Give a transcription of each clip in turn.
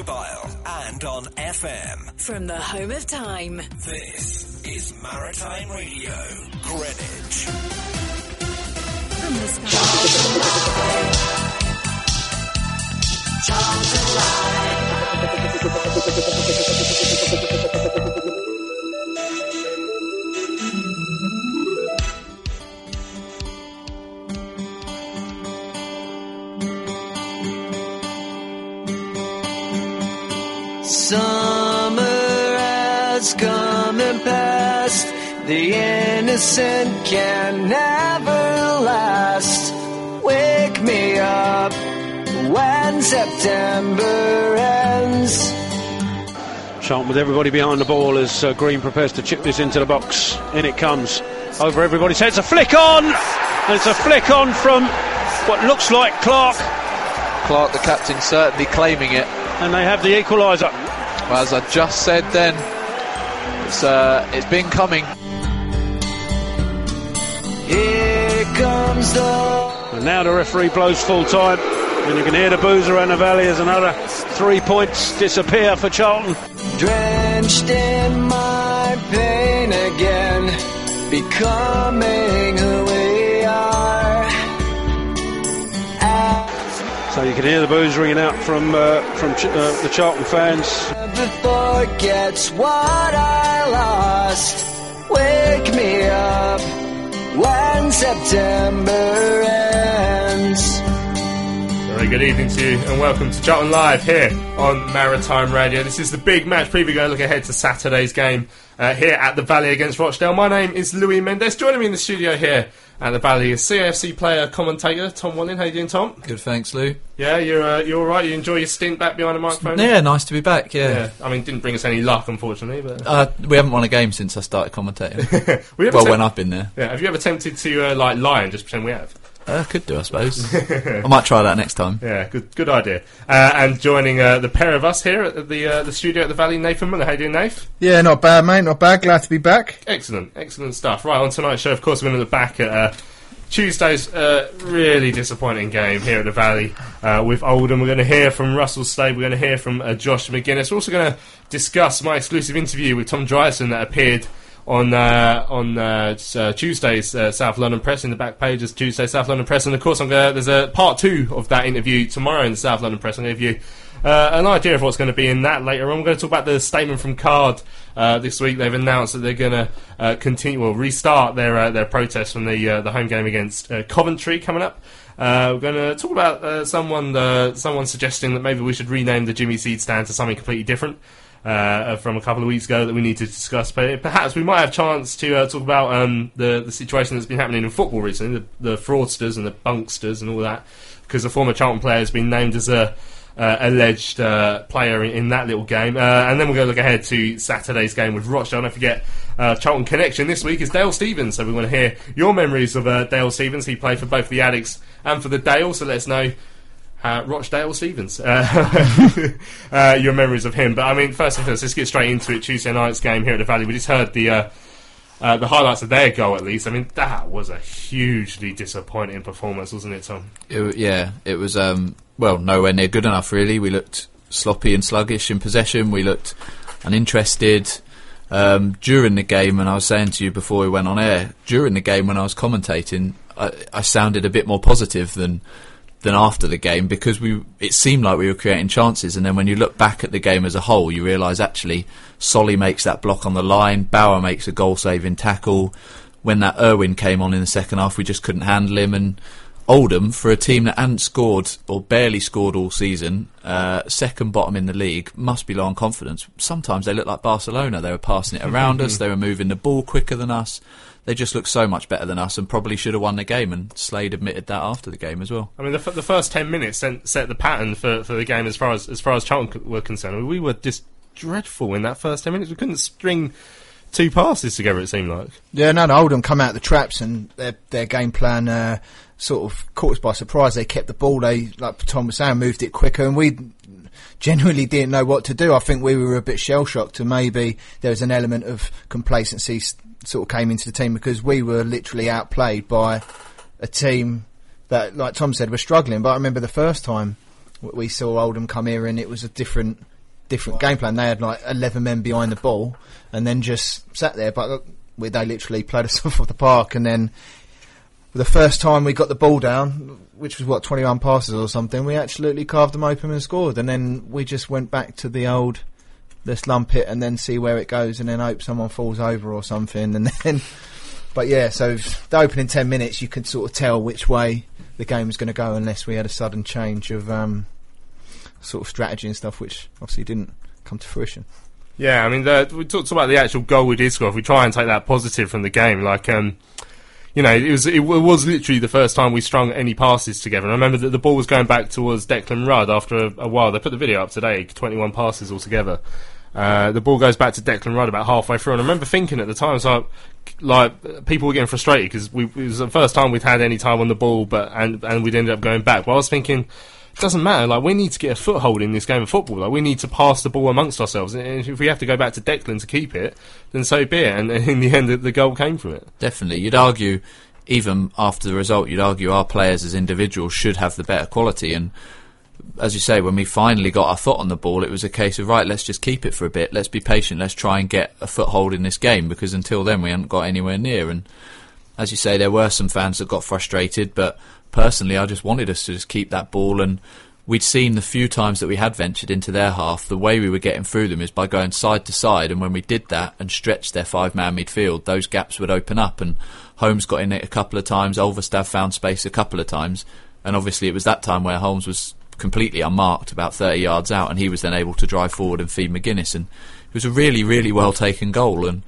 mobile, and on FM. From the home of time. This is Maritime Radio, Greenwich. From the sky. Summer The innocent can never last. Wake me up when September ends. Charlton with everybody behind the ball as uh, Green prepares to chip this into the box. In it comes. Over everybody's heads. A flick on! And it's a flick on from what looks like Clark. Clark, the captain, certainly claiming it. And they have the equaliser. Well, as I just said then, it's, uh, it's been coming. Here comes the And now the referee blows full time. And you can hear the boozer around the valley as another three points disappear for Charlton. drenched in my pain again, becoming who we are. So you can hear the booze ringing out from uh, from Ch- uh, the Charlton fans. Never forgets what I lost. Wake me up when September ends. Very good evening to you, and welcome to Charlton Live here on Maritime Radio. This is the big match preview. Going to look ahead to Saturday's game uh, here at the Valley against Rochdale. My name is Louis Mendes. Joining me in the studio here at the Valley is CAFC player commentator Tom Walling. How you doing, Tom? Good, thanks, Lou. Yeah, you're uh, you're all right. You enjoy your stint back behind the microphone. Yeah, nice to be back. Yeah. Yeah, I mean, didn't bring us any luck, unfortunately. But Uh, we haven't won a game since I started commentating. well, attempt- when I've been there. yeah, have you ever attempted to uh, like lie and just pretend we have? Uh, could do, I suppose. I might try that next time. Yeah, good good idea. Uh, and joining uh, the pair of us here at the uh, the studio at the Valley, Nathan Miller. How you doing, Nath? Yeah, not bad, mate. Not bad. Glad to be back. Excellent, excellent stuff. Right, on tonight's show, of course, we're going to look back at uh, Tuesday's uh, really disappointing game here at the Valley uh, with Oldham. We're going to hear from Russell Slade. We're going to hear from uh, Josh Magennis. We're also going to discuss my exclusive interview with Tom Dryson that appeared on uh, on uh, uh, Tuesday's uh, South London Press in the back pages. Tuesday South London Press, and of course, I'm gonna, there's a part two of that interview tomorrow in the South London Press. I'm going to give you uh, an idea of what's going to be in that later on. We're going to talk about the statement from Card uh, this week. They've announced that they're going to continue, well, restart their their protest from the the home game against Coventry coming up. Uh, we're going to talk about uh, someone uh, someone suggesting that maybe we should rename the Jimmy Seed stand to something completely different. Uh, from a couple of weeks ago that we need to discuss, but perhaps we might have chance to uh, talk about um, the the situation that's been happening in football recently, the, the fraudsters and the bunksters and all that, because a former Charlton player has been named as a uh, alleged uh, player in, in that little game. Uh, and then going to look ahead to Saturday's game with Rochdale. Don't forget, uh, Charlton Connection this week is Dale Stephens. So we want to hear your memories of Dale Stephens. He played for both the Addicts and for the Dale. So let us know. Uh, Rochdale Stephens, uh, uh, your memories of him. But I mean, first and first, let's get straight into it. Tuesday night's game here at the Valley. We just heard the uh, uh, the highlights of their goal, at least. I mean, that was a hugely disappointing performance, wasn't it, Tom? It, yeah, it was, um, well, nowhere near good enough, really. We looked sloppy and sluggish in possession. We looked uninterested. Um, during the game, and I was saying to you before we went on air, during the game when I was commentating, I, I sounded a bit more positive than than after the game because we it seemed like we were creating chances. And then when you look back at the game as a whole you realise actually Solly makes that block on the line. Bauer makes a goal saving tackle. When that Erwin came on in the second half we just couldn't handle him. And Oldham for a team that hadn't scored or barely scored all season uh, second bottom in the league must be low on confidence. Sometimes they look like Barcelona. They were passing it around us. They were moving the ball quicker than us they just looked so much better than us and probably should have won the game. And Slade admitted that after the game as well. I mean, the, f- the first ten minutes set, set the pattern for, for the game as far as as far as Charlton c- were concerned. We were just dreadful in that first ten minutes. We couldn't string two passes together. It seemed like. Yeah, no, no, Oldham come out the traps and their their game plan uh, sort of caught us by surprise. They kept the ball. They, like Tom was saying, moved it quicker, and we genuinely didn't know what to do. I think we were a bit shell shocked, and maybe there was an element of complacency s- sort of came into the team because we were literally outplayed by a team that, like Tom said, were struggling. But I remember the first time we saw Oldham come here, and it was a different different game plan. They had like eleven men behind the ball, and then just sat there. But uh, we, they literally played us off of the park, and then the first time we got the ball down, which was what twenty one passes or something, we absolutely carved them open and scored. And then we just went back to the old. Let's lump it and then see where it goes, and then hope someone falls over or something, and then. But yeah, so the opening ten minutes, you could sort of tell which way the game was going to go, unless we had a sudden change of um, sort of strategy and stuff, which obviously didn't come to fruition. Yeah, I mean, the, we talked about the actual goal we did score. If we try and take that positive from the game, like, um, you know, it was it, was literally the first time we strung any passes together. And I remember that the ball was going back towards Declan Rudd after a, a while. They put the video up today, 21 passes altogether. Uh, the ball goes back to Declan Rudd about halfway through, and I remember thinking at the time, so like people were getting frustrated because it was the first time we'd had any time on the ball, but and and we'd ended up going back. But I was thinking, it doesn't matter. Like we need to get a foothold in this game of football. Like we need to pass the ball amongst ourselves. And if we have to go back to Declan to keep it, then so be it. And in the end, the, goal came from it. Definitely. You'd argue, even after the result, you'd argue our players as individuals should have the better quality. And as you say, when we finally got our foot on the ball, it was a case of, right, let's just keep it for a bit. Let's be patient. Let's try and get a foothold in this game because until then we hadn't got anywhere near. And as you say, there were some fans that got frustrated, but personally, I just wanted us to just keep that ball. And we'd seen the few times that we had ventured into their half, the way we were getting through them is by going side to side. And when we did that and stretched their five man midfield, those gaps would open up. And Holmes got in it a couple of times, Ulvestad found space a couple of times. And obviously, it was that time where Holmes was completely unmarked, about 30 yards out, and he was then able to drive forward and feed Magennis. And it was a really, really well taken goal. And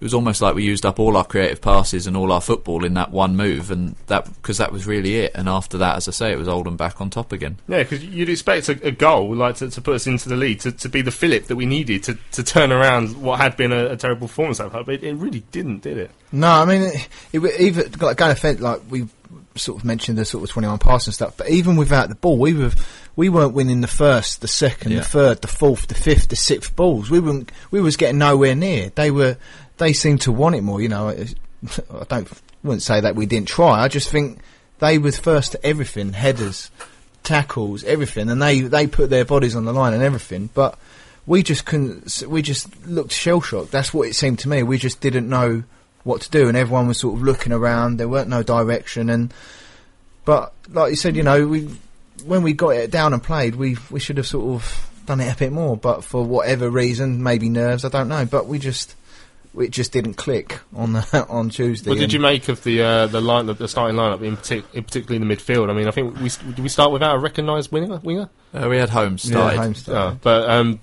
it was almost like we used up all our creative passes and all our football in that one move, and that because that was really it. And after that, as I say, it was Oldham back on top again. Yeah, because you'd expect a, a goal like to, to put us into the lead to, to be the fillip that we needed to, to turn around what had been a, a terrible performance that part, but it, it really didn't, did it? No, I mean, it, it, even like going offend like we sort of mentioned the sort of twenty one pass and stuff, but even without the ball, we were we weren't winning the first, the second, Yeah. the third, the fourth, the fifth, the sixth balls. We weren't we was getting nowhere near. They were they seem to want it more. You know, I don't wouldn't say that we didn't try. I just think they were first to everything, headers, tackles, everything, and they they put their bodies on the line and everything, but. We just couldn't. We just looked shell shocked. That's what it seemed to me. We just didn't know what to do, and everyone was sort of looking around. There weren't no direction, and but like you said, you know, we when we got it down and played, we we should have sort of done it a bit more. But for whatever reason, maybe nerves, I don't know. But we just it just didn't click on the, on Tuesday. What did you make of the uh, the line, the, the starting lineup, in, partic- in particularly in the midfield? I mean, I think we did we start without a recognised winger. Winger, Uh, we had Holmes Yeah, started. oh, but um,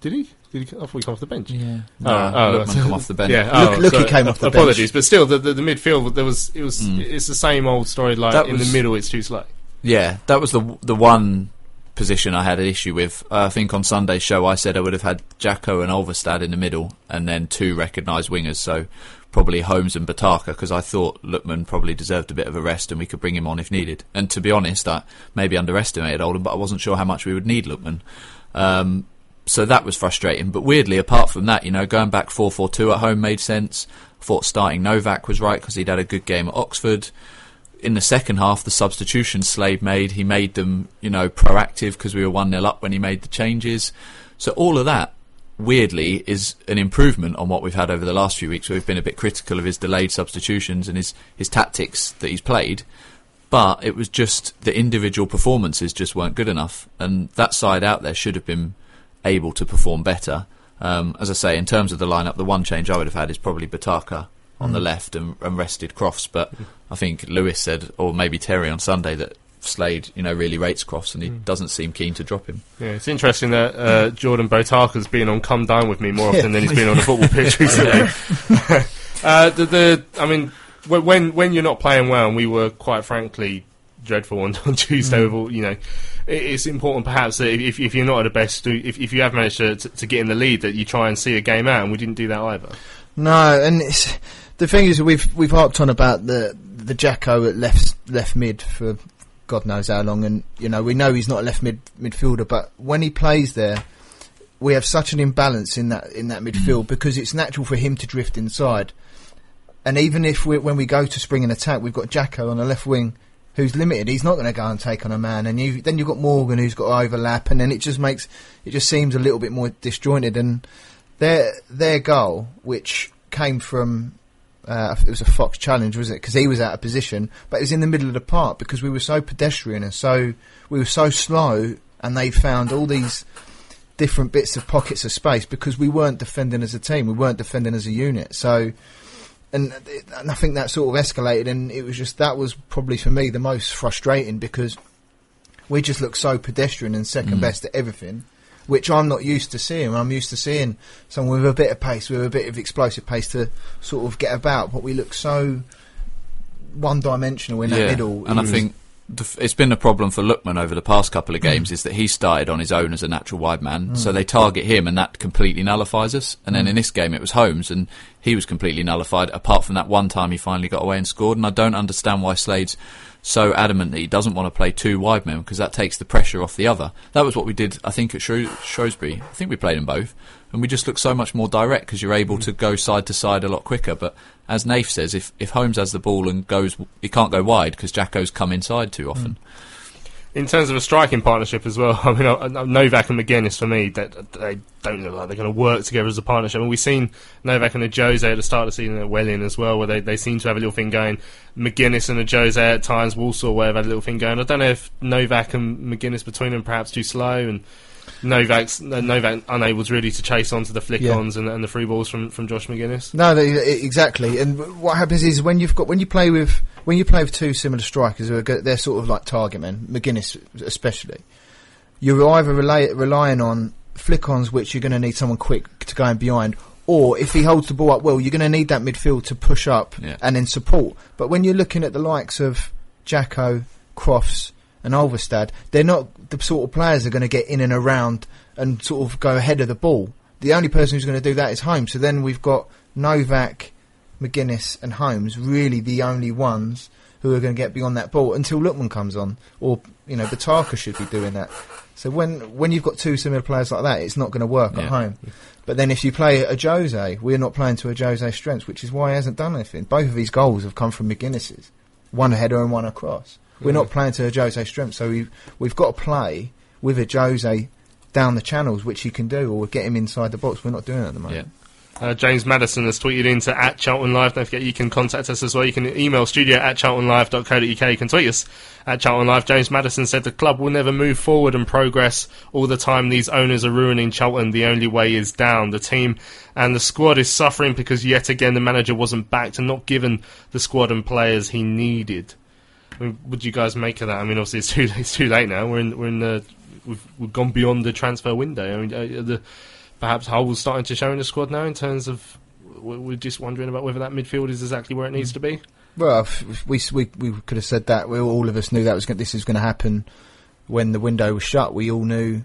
did he? Did he? I thought he come off the bench. Yeah. Oh, No, oh, Lookman come off the bench. Yeah, Look- oh, Looky so- came off the bench. Apologies, bench. but still, the, the, the midfield there was it was it's the same old story. Like That in the middle, it's too slow. Yeah, that was the the one position I had an issue with. Uh, I think on Sunday's show I said I would have had Jacko and Ulvestad in the middle, and then two recognised wingers. So probably Holmes and Botaka, because I thought Lookman probably deserved a bit of a rest, and we could bring him on if needed. And to be honest, I maybe underestimated Oldham, but I wasn't sure how much we would need Lookman. Um, so that was frustrating. But weirdly, apart from that, you know, going back 4 4 2 at home made sense. Thought starting Novak was right because he'd had a good game at Oxford. In the second half, the substitutions Slade made, he made them, you know, proactive because we were 1 0 up when he made the changes. So all of that, weirdly, is an improvement on what we've had over the last few weeks we've been a bit critical of his delayed substitutions and his, his tactics that he's played but it was just the individual performances just weren't good enough, and that side out there should have been able to perform better. Um, as I say, in terms of the lineup, the one change I would have had is probably Botaka on the left and, and rested Crofts. But I think Lewis said, or maybe Terry on Sunday, that Slade, you know, really rates Crofts and he doesn't seem keen to drop him. Yeah, it's interesting that uh, Jordan Botaka's been on Come Dine with Me more often than he's been on a football pitch recently. Uh, the, the, I mean, when when you're not playing well, and we were quite frankly dreadful on, on Tuesday. Mm. With all, you know, it, it's important perhaps that if, if you're not at the best, if, if you have managed to, to, to get in the lead, that you try and see a game out, and we didn't do that either. No, and it's, the thing is, we've we've harped on about the the Jacko at left left mid for God knows how long, and you know we know he's not a left mid midfielder, but when he plays there, we have such an imbalance in that in that midfield because it's natural for him to drift inside, and even if we when we go to spring an attack, we've got Jacko on the left wing. Who's limited? He's not going to go and take on a man, and you then you've got Morgan who's got overlap, and then it just makes it just seems a little bit more disjointed. And their their goal, which came from uh, it was a Fox challenge, was it? Because he was out of position, but it was in the middle of the park because we were so pedestrian and so we were so slow, and they found all these different bits of pockets of space because we weren't defending as a team, we weren't defending as a unit. So, and, it- and I think that sort of escalated, and it was just that was probably for me the most frustrating because we just looked so pedestrian and second Mm. best at everything. Which I'm not used to seeing. I'm used to seeing someone with a bit of pace, with a bit of explosive pace to sort of get about. But we look so one-dimensional in that middle. And I think it's been a problem for Lookman over the past couple of Mm. games is that he started on his own as a natural wide man, so they target him and that completely nullifies us. And then Mm. in this game it was Holmes and he was completely nullified apart from that one time he finally got away and scored. And I don't understand why Slade's so adamantly he doesn't want to play two wide men because that takes the pressure off the other. That was what we did, I think, at Shrew- Shrewsbury. I think we played them both, and we just look so much more direct because you're able to go side to side a lot quicker. But as Nath says, if if Holmes has the ball and goes, he can't go wide because Jacko's come inside too often. Mm. In terms of a striking partnership as well, I mean, uh, uh, Novak and Magennis for me, that they don't look like they're going to work together as a partnership. I mean, we've seen Novak and Ajose at the start of the season at Welling as well, where they, they seem to have a little thing going. Magennis and Ajose at times, Walsall, where they've had a little thing going. I don't know if Novak and Magennis between them perhaps too slow, and Novak's uh, Novak unable to really to chase onto the flick-ons and, and the free balls from, from Josh Magennis. No, they, exactly. And what happens is when you've got when you play with when you play with two similar strikers who are go- they're sort of like target men, Magennis especially. You're either relay, relying on flick-ons, which you're going to need someone quick to go in behind, or if he holds the ball up well, you're going to need that midfield to push up Yeah. and then support. But when you're looking at the likes of Jacko, Crofts, and Ulvestad, they're not the sort of players that are going to get in and around and sort of go ahead of the ball. The only person who's going to do that is Holmes. So then we've got Novak, Magennis, and Holmes really the only ones who are going to get beyond that ball until Lookman comes on, or you know, Botaka should be doing that. So when when you've got two similar players like that, it's not going to work at home. But then if you play Ajose, we're not playing to Ajose's strengths, which is why he hasn't done anything. Both of his goals have come from Magennis's, one header and one across. We're not playing to Ajose strength, so we've we've got to play with Ajose down the channels, which he can do, or get him inside the box. We're not doing it at the moment. Uh, James Madison has tweeted into at Charlton Live. Don't forget you can contact us as well. You can email studio at charltonlive.co.uk. You can tweet us at Charlton Live. James Madison said the club will never move forward and progress all the time. These owners are ruining Charlton. The only way is down. The team and the squad is suffering because yet again the manager wasn't backed and not given the squad and players he needed. What do you guys make of that? I mean, obviously it's too it's too late now. We're in we're in the we've we've gone beyond the transfer window. I mean, uh, the perhaps holes starting to show in the squad now in terms of we're just wondering about whether that midfield is exactly where it needs to be. Well, we we we could have said that. We all of us knew that was this was going to happen when the window was shut. We all knew,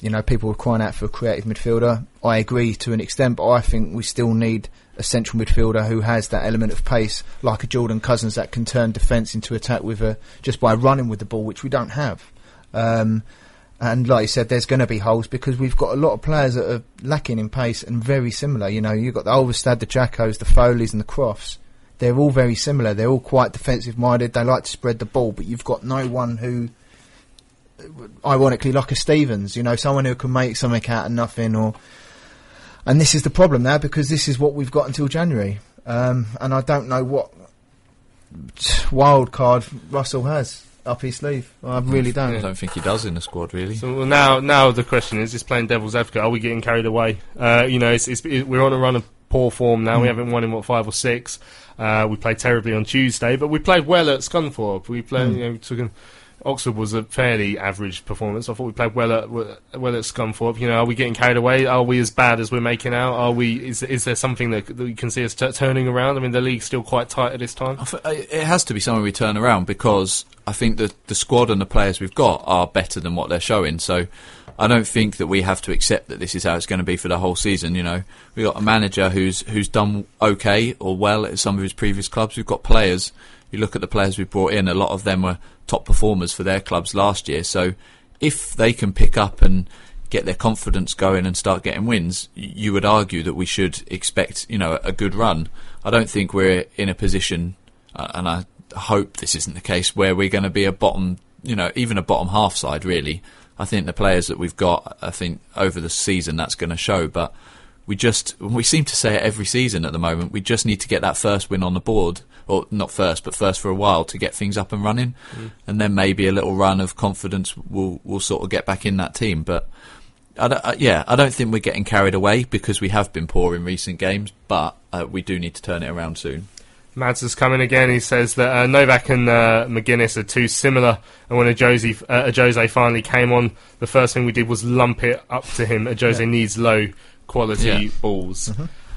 you know, people were crying out for a creative midfielder. I agree to an extent, but I think we still need a central midfielder who has that element of pace, like a Jordan Cousins that can turn defence into attack with a just by running with the ball, which we don't have. Um, and like you said, there's going to be holes because we've got a lot of players that are lacking in pace and very similar. You know, you've got the Ulvestad, the Jackos, the Foleys, and the Crofts. They're all very similar. They're all quite defensive minded. They like to spread the ball, but you've got no one who, ironically, like a Stephens, you know, someone who can make something out of nothing. Or, and this is the problem now because this is what we've got until January, um, and I don't know what wild card Russell has up his sleeve. I really don't. I don't think he does in the squad really. So well, now, now the question is: Is playing devil's advocate? Are we getting carried away? Uh, you know, it's, it's, it, we're on a run of poor form now. We haven't won in what five or six. Uh, we played terribly on Tuesday, but we played well at Scunthorpe. We played, you know, we took an, Oxford was a fairly average performance. I thought we played well at well at Scunthorpe. You know, are we getting carried away? Are we as bad as we're making out? Are we? Is is there something that, that we can see us t- turning around? I mean, the league's still quite tight at this time. Uh, it has to be something we turn around because I think that the squad and the players we've got are better than what they're showing. So I don't think that we have to accept that this is how it's going to be for the whole season. You know, we've got a manager who's who's done okay or well at some of his previous clubs. We've got players. You look at the players we brought in; a lot of them were top performers for their clubs last year. So if they can pick up and get their confidence going and start getting wins, you would argue that we should expect, you know, a good run. I don't think we're in a position, uh, and I hope this isn't the case, where we're going to be a bottom, you know, even a bottom half side. Really, I think the players that we've got, I think over the season that's going to show. But we just we seem to say it every season at the moment. We just need to get that first win on the board, or not first, but first for a while to get things up and running, and then maybe a little run of confidence will will sort of get back in that team. But I don't, uh, yeah, I don't think we're getting carried away because we have been poor in recent games, but uh, we do need to turn it around soon. Mads has come in again. He says that uh, Novak and uh, Magennis are too similar, and when Ajose, uh, Ajose finally came on, the first thing we did was lump it up to him. Ajose needs low quality Yeah. balls.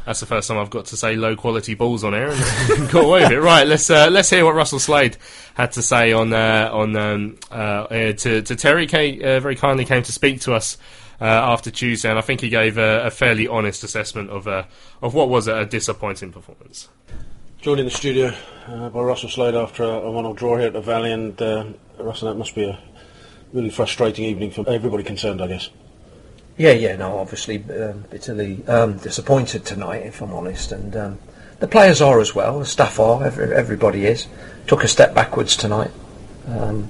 That's the first time I've got to say low quality balls on air and got away with it. Right, let's uh, let's hear what Russell Slade had to say on uh, on um, uh, uh, to to Terry. Came, uh, very kindly came to speak to us uh, after Tuesday, and I think he gave a, a fairly honest assessment of uh, of what was a disappointing performance. Joined in the studio uh, by Russell Slade after a, a one-all draw here at the Valley, and uh, Russell, that must be a really frustrating evening for everybody concerned, I guess. Yeah, yeah, no, obviously um, bitterly um, disappointed tonight, if I'm honest, and um, the players are as well. The staff are. Every, everybody is. Took a step backwards tonight. Um,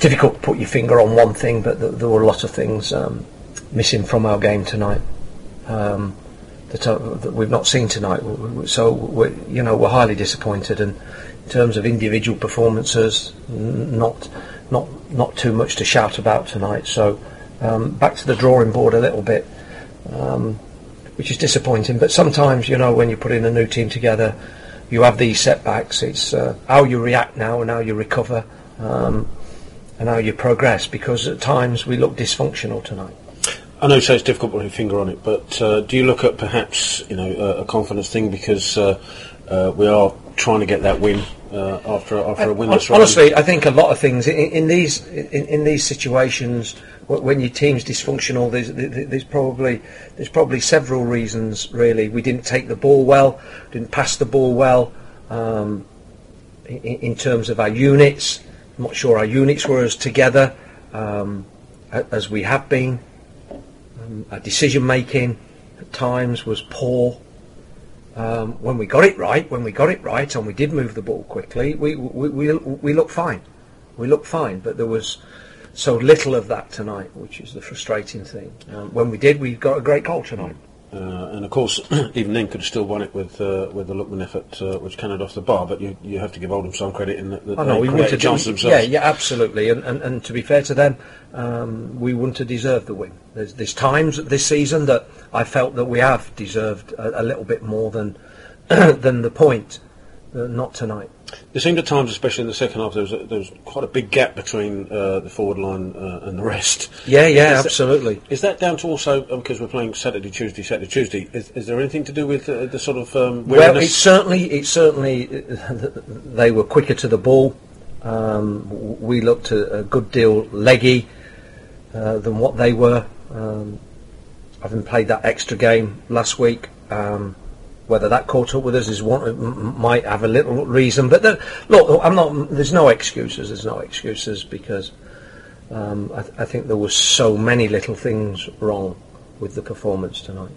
difficult to put your finger on one thing, but th- there were a lot of things um, missing from our game tonight um, that, uh, that we've not seen tonight. So we're, you know we're highly disappointed, and in terms of individual performances, n- not not not too much to shout about tonight. So um, back to the drawing board a little bit, um, which is disappointing. But sometimes you know when you put in a new team together, you have these setbacks. It's uh, how you react now and how you recover. Um, and how you progress because at times we look dysfunctional tonight. I know you say it's difficult to put your finger on it, but uh, do you look at perhaps you know a, a confidence thing because uh, uh, we are trying to get that win uh, after after a win? Honestly, I think a lot of things in, in these in, in these situations when your team's dysfunctional, there's, there's probably there's probably several reasons. Really, we didn't take the ball well, didn't pass the ball well. Um, in, in terms of our units, I'm not sure our units were as together um, as we have been. Um, our decision making at times was poor. Um, when we got it right, when we got it right, and we did move the ball quickly, we we we, we looked fine. We looked fine, but there was so little of that tonight, which is the frustrating thing. Um, when we did, we got a great goal tonight. Uh, and of course, even then, could have still won it with uh, with the Lookman effort, uh, which Canada off the bar. But you you have to give Oldham some credit in that, that Oh, no, we wouldn't have chances yeah, themselves. yeah, absolutely. And, and, and to be fair to them, um, we wouldn't have deserved the win. There's, there's times this season that I felt that we have deserved a, a little bit more than than the point. Uh, not tonight. There seemed at times, especially in the second half, there was a, there was quite a big gap between uh, the forward line uh, and the rest. Yeah, yeah, Is absolutely. Is that down to also uh, because we're playing Saturday, Tuesday, Saturday, Tuesday? Is, is there anything to do with uh, the sort of um, Well, It certainly, it's certainly, they were quicker to the ball. Um, we looked a, a good deal leggy uh, than what they were. Um, having played that extra game last week, um, whether that caught up with us is one might have a little reason. But the, look, I'm not. There's no excuses. There's no excuses because um, I, th- I think there were so many little things wrong with the performance tonight.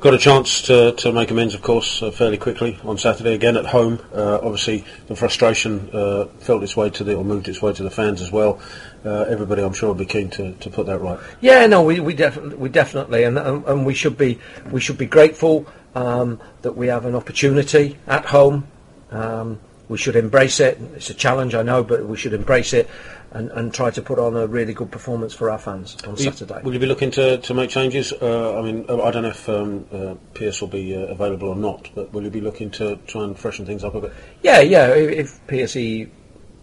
Got a chance to, to make amends, of course, uh, fairly quickly on Saturday again at home. Uh, obviously, the frustration uh, felt its way to the or moved its way to the fans as well. Uh, everybody, I'm sure, will be keen to, to put that right. Yeah, no, we, we definitely, we definitely, and, and and we should be, we should be grateful um, that we have an opportunity at home. Um, we should embrace it. It's a challenge, I know, but we should embrace it and, and try to put on a really good performance for our fans on Will you- Saturday. Will you be looking to, to make changes? Uh, I mean, uh, I don't know if um, uh, Pearce will be uh, available or not, but will you be looking to try and freshen things up a bit? Yeah, yeah. If, if PSE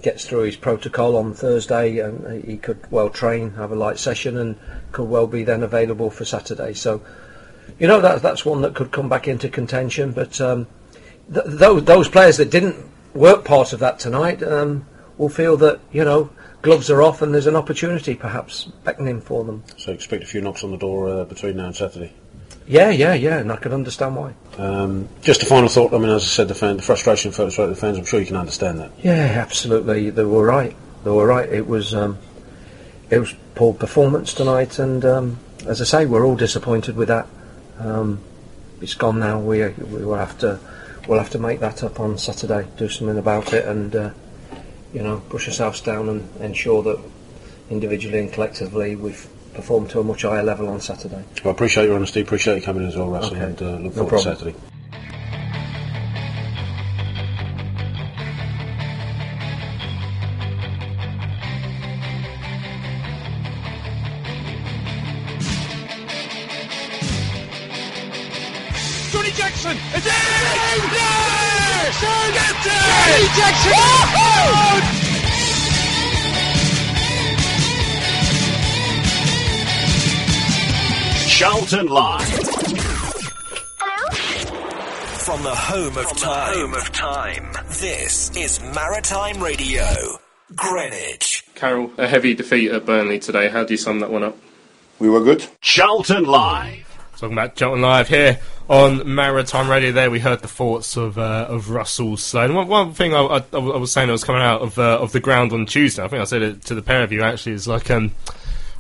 gets through his protocol on Thursday, and he could well train, have a light session, and could well be then available for Saturday. So, you know, that, that's one that could come back into contention. But um, th- those, those players that didn't work part of that tonight um, will feel that, you know, gloves are off and there's an opportunity perhaps beckoning for them. So expect a few knocks on the door uh, between now and Saturday. Yeah, yeah, yeah, and I can understand why. Um, just a final thought. I mean, as I said, the, fan, the frustration felt right the fans. I'm sure you can understand that. Yeah, absolutely. They were right. They were right. It was um, it was poor performance tonight, and um, as I say, we're all disappointed with that. Um, it's gone now. We we will have to we'll have to make that up on Saturday. Do something about it, and uh, you know, push ourselves down and ensure that individually and collectively we've performed to a much higher level on Saturday. Well, I appreciate your honesty. Appreciate you coming in as well, Russell, Okay. and uh, look No forward to. Saturday. Charlton Live. From the home of time. home of time. This is Maritime Radio, Greenwich. Carol, a heavy defeat at Burnley today. How do you sum that one up? We were good. Charlton Live. Talking about Charlton Live here on Maritime Radio. There we heard the thoughts of uh, of Russell Slade. One, one thing I, I, I was saying I was coming out of uh, of the ground on Tuesday. I think I said it to the pair of you actually. Is like um,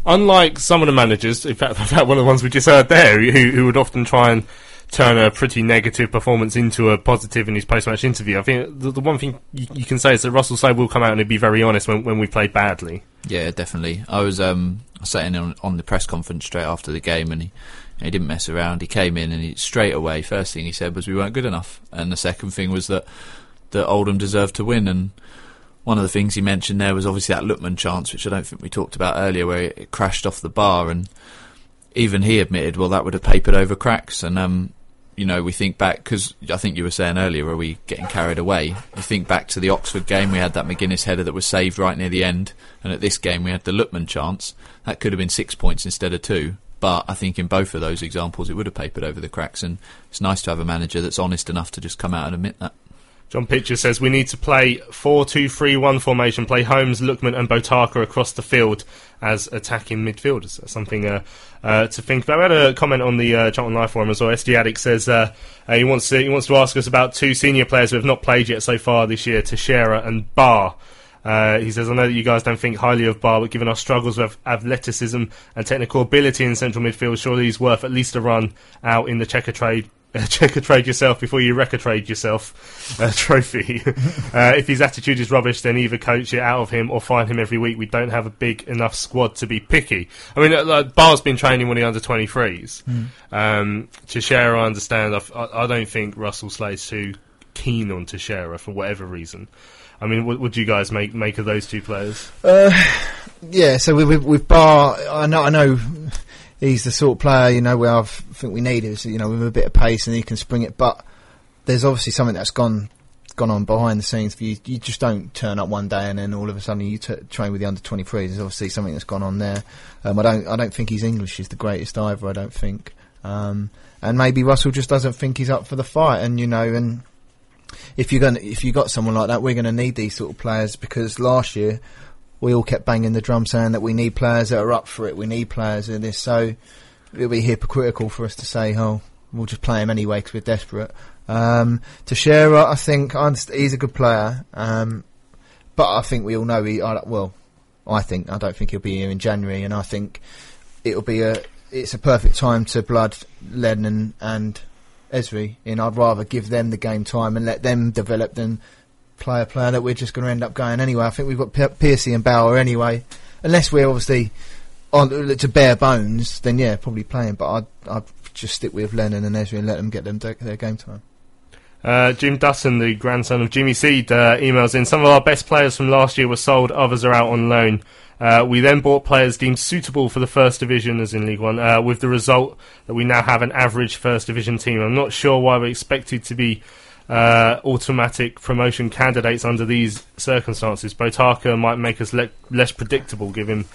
unlike some of the managers, in fact, in fact, one of the ones we just heard there, who, who would often try and turn a pretty negative performance into a positive in his post-match interview. I think the, the one thing you, you can say is that Russell Slade will come out and be very honest when, when we play badly. Yeah, definitely. I was um, sitting on, on the press conference straight after the game, and he, he didn't mess around. He came in and he straight away, first thing he said was we weren't good enough, and the second thing was that that Oldham deserved to win. And one of the things he mentioned there was obviously that Lookman chance, which I don't think we talked about earlier, where it, crashed off the bar, and even he admitted, well, that would have papered over cracks. And um, you know, we think back because I think you were saying earlier, are we getting carried away? You think back to the Oxford game, we had that Magennis header that was saved right near the end, and at this game we had the Lookman chance. That could have been six points instead of two. But I think in both of those examples, it would have papered over the cracks, and it's nice to have a manager that's honest enough to just come out and admit that. John Pitcher says we need to play 4 2 3 1 formation, play Holmes, Lookman, and Botaka across the field as attacking midfielders. That's something uh, uh, to think about. We had a comment on the uh, Charlton Live forum as well. SD Addict says uh, uh, he, wants to, he wants to ask us about two senior players who have not played yet so far this year Teixeira and Barr. Uh, he says, I know that you guys don't think highly of Bar, but given our struggles with athleticism and technical ability in central midfield, surely he's worth at least a run out in the Checkatrade. Uh, a trade yourself before you wreck a trade yourself uh, trophy. uh, if his attitude is rubbish, then either coach it out of him or find him every week. We don't have a big enough squad to be picky. I mean, uh, like, Barr's been training when he under 23s. Mm. Um, Teixeira, I understand. I, I I don't think Russell Slade's too keen on Teixeira for whatever reason. I mean, what would you guys make make of those two players? Uh, yeah, so with, with, with Bar, I know, I know he's the sort of player, you know, where I think we need is, you know, with a bit of pace and he can spring it, but there's obviously something that's gone gone on behind the scenes you. You just don't turn up one day and then all of a sudden you t- train with the under 23s. There's obviously something that's gone on there. Um, I don't, I don't think his English is the greatest either. I don't think. Um, and maybe Russell just doesn't think he's up for the fight. And you know, and if you're going, if you got someone like that, we're going to need these sort of players because last year we all kept banging the drum saying that we need players that are up for it. We need players in this. So it'll be hypocritical for us to say, "Oh, we'll just play him anyway because we're desperate." Um, Teixeira, I think I he's a good player, um, but I think we all know he. I, well, I think I don't think he'll be here in January, and I think it'll be a. It's a perfect time to blood Lennon and Ezri, and I'd rather give them the game time and let them develop than play a player that we're just going to end up going anyway. I think we've got P- Piercy and Bauer anyway, unless we're obviously on to bare bones. Then yeah, probably playing, but I'd I'd just stick with Lennon and Ezri and let them get them de- their game time. Uh, Jim Dutton, the grandson of Jimmy Seed, uh, emails in. Some of our best players from last year were sold, others are out on loan. Uh, we then bought players deemed suitable for the first division, as in League One, uh, with the result that we now have an average first division team. I'm not sure why we're expected to be uh, automatic promotion candidates under these circumstances. Botaka might make us le- less predictable, give him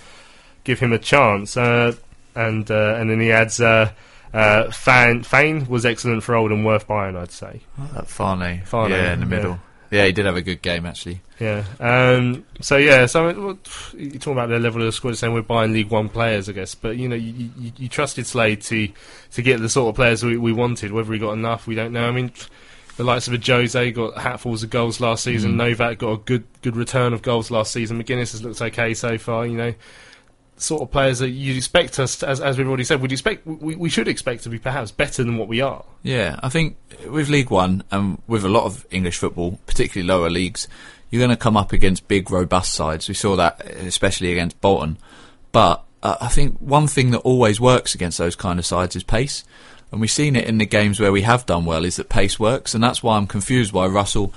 give him a chance. Uh, and uh, and then he adds. Uh, uh, Fan, Fane was excellent for Oldham, worth buying, I'd say. Uh, Farney. Farney, yeah, in the middle. Yeah. he did have a good game actually. Yeah. Um, so yeah. So well, you talk about the level of the squad, saying we're buying League One players, I guess. But you know, you, you, you trusted Slade to to get the sort of players we, we wanted. Whether he got enough, we don't know. I mean, the likes of Ajose got hatfuls of goals last season. Mm. Novak got a good good return of goals last season. Magennis has looked okay so far. You know. Sort of players that you'd expect us, as, as we've already said, we'd expect we, we should expect to be perhaps better than what we are. Yeah, I think with League One and with a lot of English football, particularly lower leagues, you're going to come up against big, robust sides. We saw that especially against Bolton. But uh, I think one thing that always works against those kind of sides is pace. And we've seen it in the games where we have done well, is that pace works. And that's why I'm confused why Russell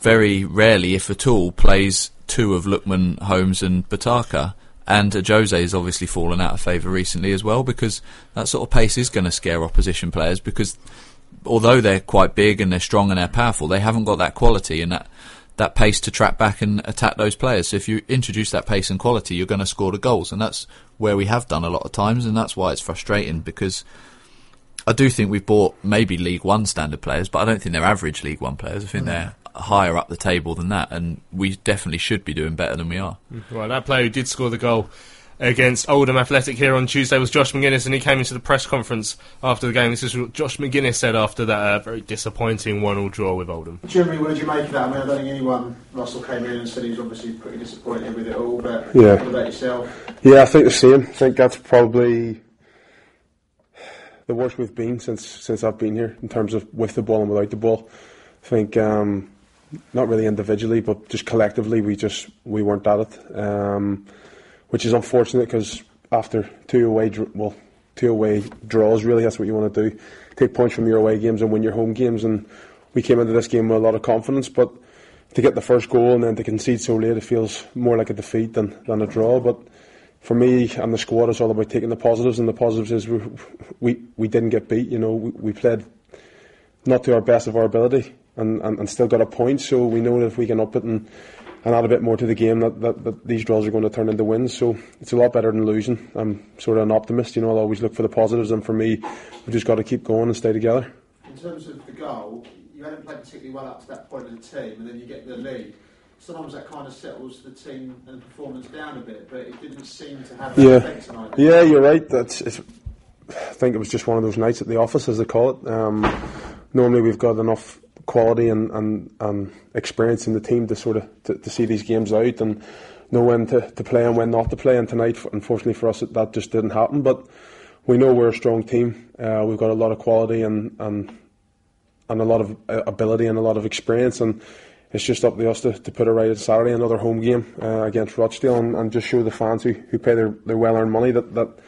very rarely, if at all, plays two of Lookman, Holmes and Botaka. And Jose has obviously fallen out of favour recently as well because that sort of pace is going to scare opposition players because although they're quite big and they're strong and they're powerful, they haven't got that quality and that that pace to track back and attack those players. So if you introduce that pace and quality, you're going to score the goals, and that's where we have done a lot of times, and that's why it's frustrating because I do think we've bought maybe League One standard players, but I don't think they're average League One players. I think Mm. they're higher up the table than that, and we definitely should be doing better than we are. Right, that player who did score the goal against Oldham Athletic here on Tuesday was Josh Magennis, and he came into the press conference after the game. This is what Josh Magennis said after that uh, very disappointing one-all draw with Oldham. Jimmy, what did you make of that? I mean, I don't think anyone. Russell came in and said he was obviously pretty disappointed with it all, but Yeah. what about yourself? Yeah, I think the same. I think that's probably the worst we've been since since I've been here in terms of with the ball and without the ball. I think um, not really individually, but just collectively, we just we weren't at it, um, which is unfortunate because after two away, well, two away draws, really, that's what you want to do: take points from your away games and win your home games. And we came into this game with a lot of confidence, but to get the first goal and then to concede so late, it feels more like a defeat than, than a draw. But for me and the squad, it's all about taking the positives, and the positives is we we, we didn't get beat. You know, we, we played not to our best of our ability and, and, and still got a point. So we know that if we can up it and, and add a bit more to the game, that, that, that these draws are going to turn into wins. So it's a lot better than losing. I'm sort of an optimist. You know, I'll always look for the positives, and for me, we've just got to keep going and stay together. In terms of the goal, you hadn't played particularly well up to that point in the team, and then you get the lead. Sometimes that kind of settles the team and the performance down a bit, but it didn't seem to have that Yeah, effect tonight. yeah, you're right. That's. It's, I think it was just one of those nights at the office, as they call it. Um, normally, we've got enough quality and, and, and experience in the team to sort of to, to see these games out and know when to, to play and when not to play. And tonight, unfortunately for us, that just didn't happen. But we know we're a strong team. Uh, we've got a lot of quality and and and a lot of uh, ability and a lot of experience and. It's just up to us to, to put it right on Saturday, another home game uh, against Rochdale, and, and just show the fans who, who pay their, their well earned money that, that,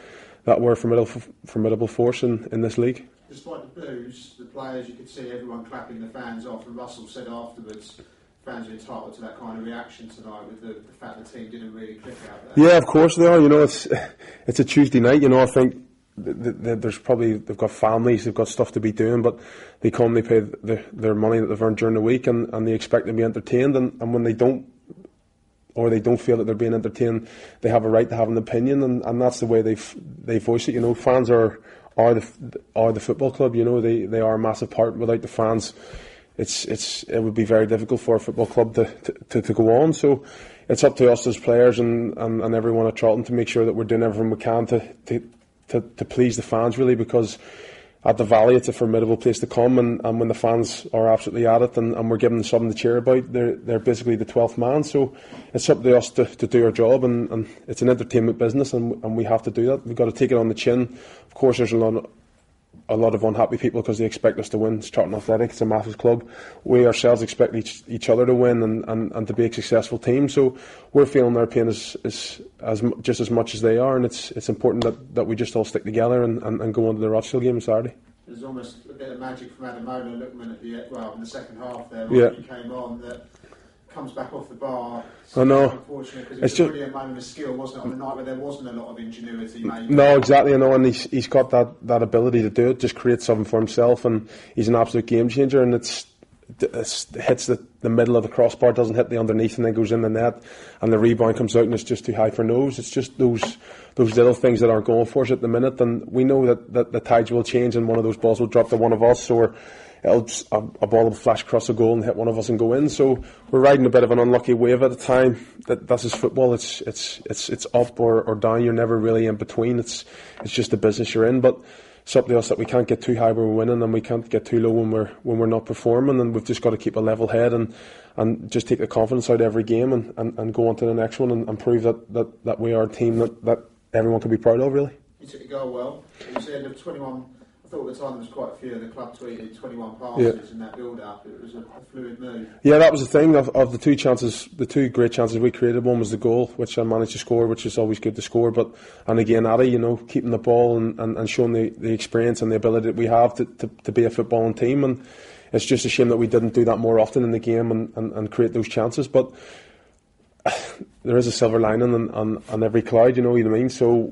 that we're a formidable, formidable force in, in this league. Despite the boos, the players, you could see everyone clapping the fans off, and Russell said afterwards, fans are entitled to that kind of reaction tonight with the, the fact the team didn't really click out there. Yeah, of course they are. You know, it's it's a Tuesday night. You know, I think th- th- th- there's probably they've got families, they've got stuff to be doing, but they come, they pay the, their money that they've earned during the week, and, and they expect to be entertained. And, and when they don't, or they don't feel that they're being entertained, they have a right to have an opinion, and, and that's the way they they voice it. You know, fans are are the are the football club. You know, they, they are a massive part. Without the fans, it's it's it would be very difficult for a football club to, to, to, to go on. So it's up to us as players and, and, and everyone at Charlton to make sure that we're doing everything we can to, to, to, to please the fans really because at the Valley it's a formidable place to come and, and when the fans are absolutely at it and, and we're giving them something to cheer about they're they're basically the 12th man. So it's up to us to, to do our job and, and it's an entertainment business and, and we have to do that. We've got to take it on the chin. Of course there's a lot a lot of unhappy people because they expect us to win. It's Charlton Athletic, it's a massive club. We ourselves expect each, each other to win and, and, and to be a successful team. So we're feeling their pain as, as, as just as much as they are, and it's it's important that, that we just all stick together and, and, and go on to the Rochdale game on Saturday. There's almost a bit of magic from Adam Ademola Lookman at the well in the second half there. Yeah. When he came on, that comes back off the bar. I know. Unfortunate because It's was ju- a moment of skill, wasn't it? On a night where there wasn't a lot of ingenuity. Maybe. No, exactly. I know, and he's he's got that, that ability to do it. Just create something for himself, and he's an absolute game changer. And it's it's- hits the, the middle of the crossbar, doesn't hit the underneath, and then goes in the net, and the rebound comes out and it's just too high for nose. It's just those those little things that aren't going for us at the minute, and we know that, that the tides will change, and one of those balls will drop to one of us, or it'll just, a, a ball will flash across the goal and hit one of us and go in. So we're riding a bit of an unlucky wave at the time. That that's just football. It's it's it's it's up or, or down. You're never really in between. It's it's just the business you're in, but it's up to us that we can't get too high when we're winning and we can't get too low when we're when we're not performing and we've just got to keep a level head and and just take the confidence out of every game and, and, and go on to the next one and, and prove that, that, that we are a team that, that everyone can be proud of really. You took the goal well. End of 21. I thought at the time there was quite a few. The club tweeted 21 passes Yeah. in that build-up. It was a, a fluid move. Yeah, that was the thing of, of the two chances, the two great chances we created. One was the goal, which I managed to score, which is always good to score. But and again, Addy, you know, keeping the ball and, and, and showing the, the experience and the ability that we have to, to, to be a footballing team. And it's just a shame that we didn't do that more often in the game and, and, and create those chances. But there is a silver lining on, on, on every cloud, you know what I mean? So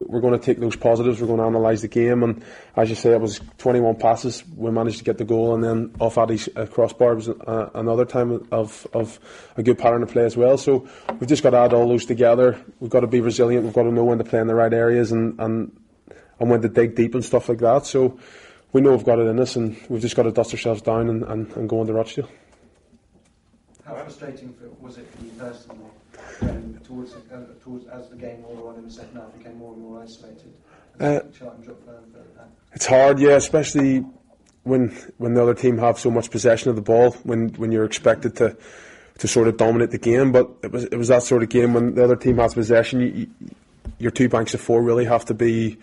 We're going to take those positives. We're going to analyse the game, and as you say, it was 21 passes. We managed to get the goal, and then off Addy's uh, crossbar was uh, another time of, of a good pattern of play as well. So we've just got to add all those together. We've got to be resilient. We've got to know when to play in the right areas and and and when to dig deep and stuff like that. So we know we've got it in us, and we've just got to dust ourselves down and, and, and go on to Rochdale. How frustrating was it for you personally when towards, uh, towards as the game wore on in the second half became more and more isolated? Uh, Charlton dropped further and further back. It's hard, yeah, especially when when the other team have so much possession of the ball. When when you're expected to to sort of dominate the game, but it was it was that sort of game when the other team has possession. You, you, your two banks of four really have to be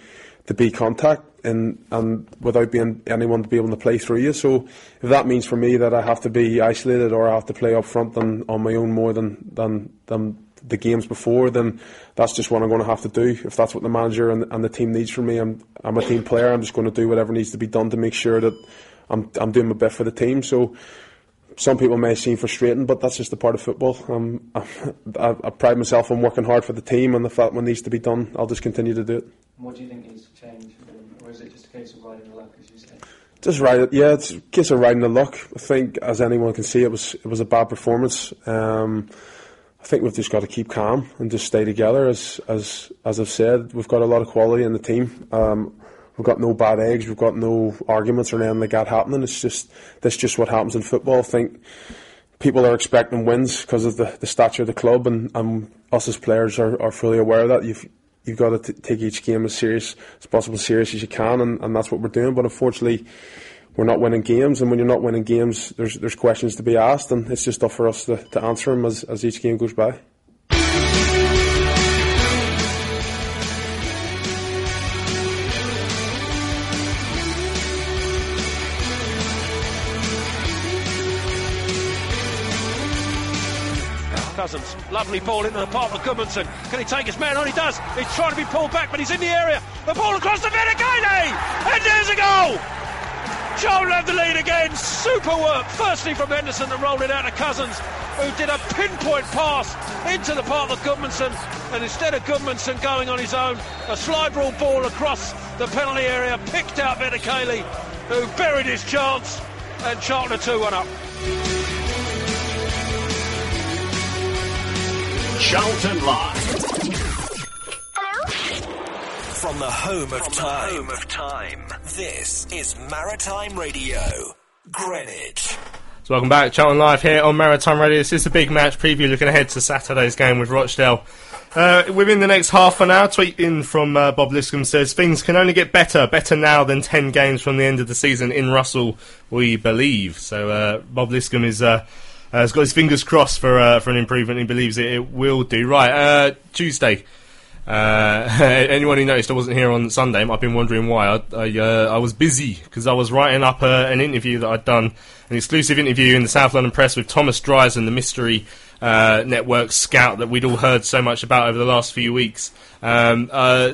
to be contact and and without being anyone to be able to play through you. So if that means for me that I have to be isolated or I have to play up front and on my own more than than than the games before, then that's just what I'm going to have to do. If that's what the manager and, and the team needs from me, I'm I'm a team player. I'm just going to do whatever needs to be done to make sure that I'm I'm doing my best for the team. So some people may seem frustrating, but that's just a part of football. Um, I, I pride myself on working hard for the team, and if that one needs to be done, I'll just continue to do it. What do you think needs to change? Or is it just a case of riding the luck, as you say? Just ride it, yeah. It's a case of riding the luck. I think, as anyone can see, it was it was a bad performance. Um, I think we've just got to keep calm and just stay together. As as as I've said, we've got a lot of quality in the team. Um, we've got no bad eggs. We've got no arguments or anything like that happening. It's just that's just what happens in football. I think people are expecting wins because of the, the stature of the club, and, and us as players are, are fully aware of that. You've you've got to t- take each game as serious as possible, serious as you can, and, and that's what we're doing. But unfortunately, we're not winning games, and when you're not winning games, there's there's questions to be asked, and it's just up for us to, to answer them as, as each game goes by. Lovely ball into the path of Gudmundsson. Can he take his man on? He does. He's trying to be pulled back, but he's in the area. The ball across the Venegade! And there's a goal! Charlton have the lead again. Super work. Firstly from Henderson that rolled it out to Cousins, who did a pinpoint pass into the path of Gudmundsson. And instead of Gudmundsson going on his own, a slide rule ball across the penalty area, picked out Vetokele, who buried his chance. And Charlton are 2 1 up. Charlton Live. From the home of time. home of time. This is Maritime Radio, Greenwich. So welcome back, Charlton Live here on Maritime Radio. This is a big match preview looking ahead to Saturday's game with Rochdale. Uh, within the next half an hour, tweet in from uh, Bob Liscombe says things can only get better, better now than ten games from the end of the season in Russell, we believe. So uh, Bob Liscombe is uh, has got his fingers crossed for uh, for an improvement. He believes it, it will do. Right, uh, Tuesday. Uh, anyone who noticed I wasn't here on Sunday might have been wondering why. I I, uh, I was busy because I was writing up uh, an interview that I'd done, an exclusive interview in the South London Press with Thomas Driesen, the mystery network scout that we'd all heard so much about over the last few weeks. Um,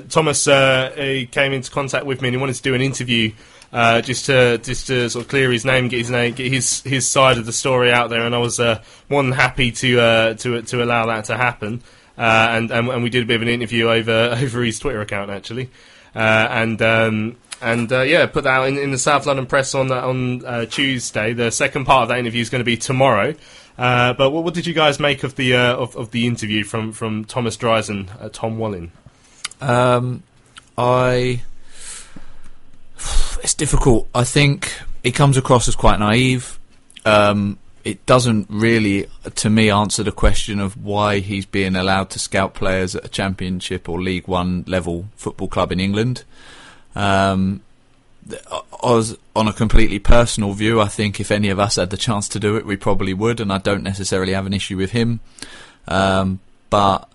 Thomas came into contact with me and he wanted to do an interview. Uh, just to just to sort of clear his name, get his name, get his his side of the story out there, and I was uh, more than happy to uh, to to allow that to happen. Uh, and, and and we did a bit of an interview over over his Twitter account actually, uh, and um, and uh, yeah, put that out in, in the South London Press on on uh, Tuesday. The second part of that interview is going to be tomorrow. Uh, but what, what did you guys make of the of, of the interview from from Thomas Driesen, uh, Tom Wallin? Um, I. It's difficult. I think he comes across as quite naive. Um, it doesn't really, to me, answer the question of why he's being allowed to scout players at a Championship or League One level football club in England. Um, as on a completely personal view, I think if any of us had the chance to do it, we probably would, and I don't necessarily have an issue with him. Um, but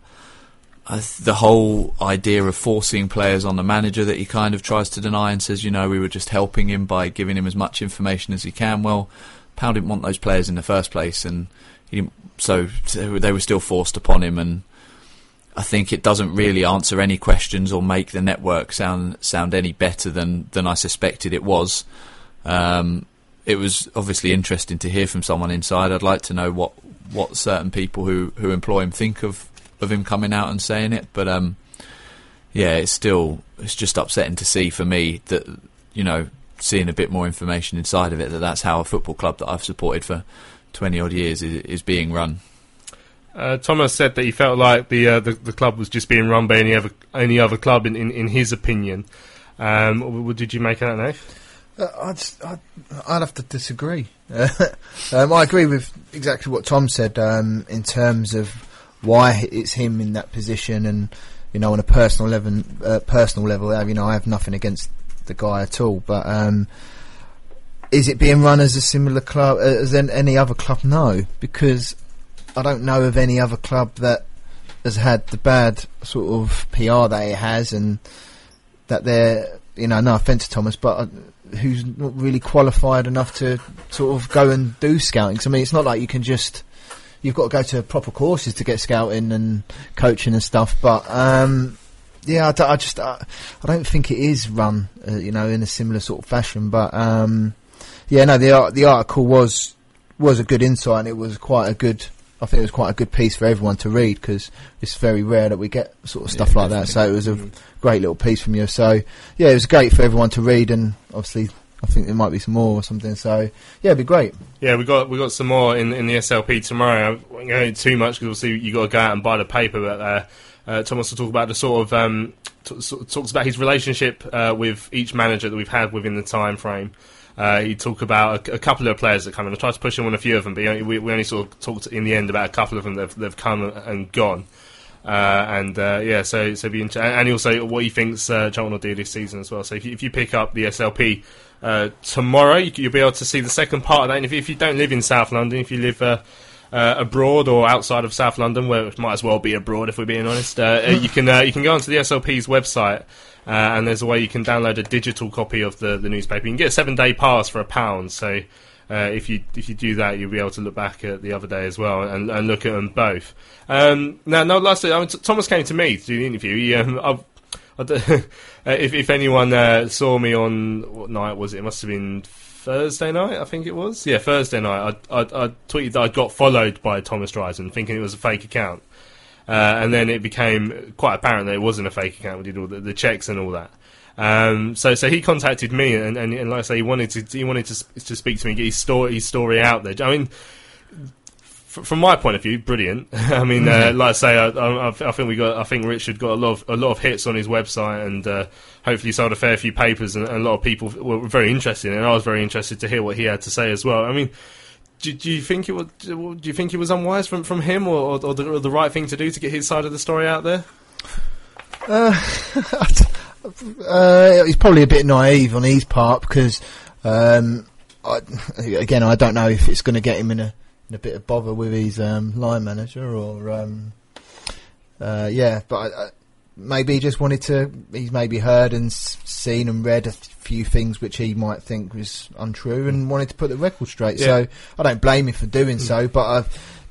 The whole idea of forcing players on the manager that he kind of tries to deny and says, you know, we were just helping him by giving him as much information as he can. Well, Powell didn't want those players in the first place, and so they were still forced upon him. And I think it doesn't really answer any questions or make the network sound sound any better than than I suspected it was. Um, it was obviously interesting to hear from someone inside. I'd like to know what what certain people who who employ him think of of him coming out and saying it, but um, yeah, it's still it's just upsetting to see for me that you know seeing a bit more information inside of it that that's how a football club that I've supported for twenty odd years is, is being run. Uh, Thomas said that he felt like the, uh, the the club was just being run by any other any other club in, in, in his opinion. Um, what did you make of that, Nath? Uh, I'd, I'd, I'd have to disagree. um, I agree with exactly what Tom said um, in terms of why it's him in that position, and you know, on a personal level, uh, personal level, you know, I have nothing against the guy at all. But um, is it being run as a similar club uh, as any other club? No, because I don't know of any other club that has had the bad sort of PR that it has, and that they're, you know, no offence to Thomas, but uh, who's not really qualified enough to sort of go and do scouting. 'Cause, I mean, it's not like you can just. You've got to go to proper courses to get scouting and coaching and stuff, but um, yeah, I just uh, I don't think it is run, uh, you know, in a similar sort of fashion. But um, yeah, no, the the article was was a good insight, and it was quite a good. I think it was quite a good piece for everyone to read because it's very rare that we get sort of stuff like that. So it was a great little piece from you. So yeah, it was great for everyone to read, and obviously I think there might be some more or something. So yeah, it'd be great. Yeah, we got we got some more in in the SLP tomorrow. I won't go into too much because obviously you got to go out and buy the paper. But uh, uh, Thomas will talk about the sort of um, t- of talks about his relationship uh, with each manager that we've had within the time frame. Uh, he talk about a, a couple of players that come in. I tried to push him on a few of them, but we, we only sort of talked in the end about a couple of them that have, that have come and gone. Uh, and uh, yeah, so so be inter- and also what he thinks uh, Charlton will do this season as well. So if you, if you pick up the SLP tomorrow, you, you'll be able to see the second part of that. And if, if you don't live in South London, if you live uh, abroad or outside of South London, where it might as well be abroad if we're being honest, uh, you can uh, you can go onto the SLP's website. And there's a way you can download a digital copy of the, the newspaper. You can get a seven day pass for a pound. So uh, if you if you do that, you'll be able to look back at the other day as well and, and look at them both. Um, now, no, lastly, I mean, t- Thomas came to me to do the interview. He, um, I've, I d- if if anyone uh, saw me on what night was it? It must have been Thursday night, I think it was. Yeah, Thursday night. I I, I tweeted that I got followed by Thomas Driesen, thinking it was a fake account. Uh, and then it became quite apparent that it wasn't a fake account. We did all the, the checks and all that. Um, so, so he contacted me, and, and, and like I say, he wanted to he wanted to, to speak to me, get his story his story out there. I mean, f- from my point of view, brilliant. I mean, uh, like I say, I, I, I think we got. I think Richard got a lot of a lot of hits on his website, and uh, hopefully sold a fair few papers, and, and a lot of people were very interested. And I was very interested to hear what he had to say as well. I mean. Do, do you think it was? Do you think it was unwise from, from him, or, or, the, or the right thing to do to get his side of the story out there? Uh, uh, he's probably a bit naive on his part because, um, I, again, I don't know if it's going to get him in a in a bit of bother with his um, line manager or, um, uh, yeah. But I, I, maybe he just wanted to. He's maybe heard and seen and read a few things which he might think was untrue and wanted to put the record straight. Yeah. So I don't blame him for doing so, but. I,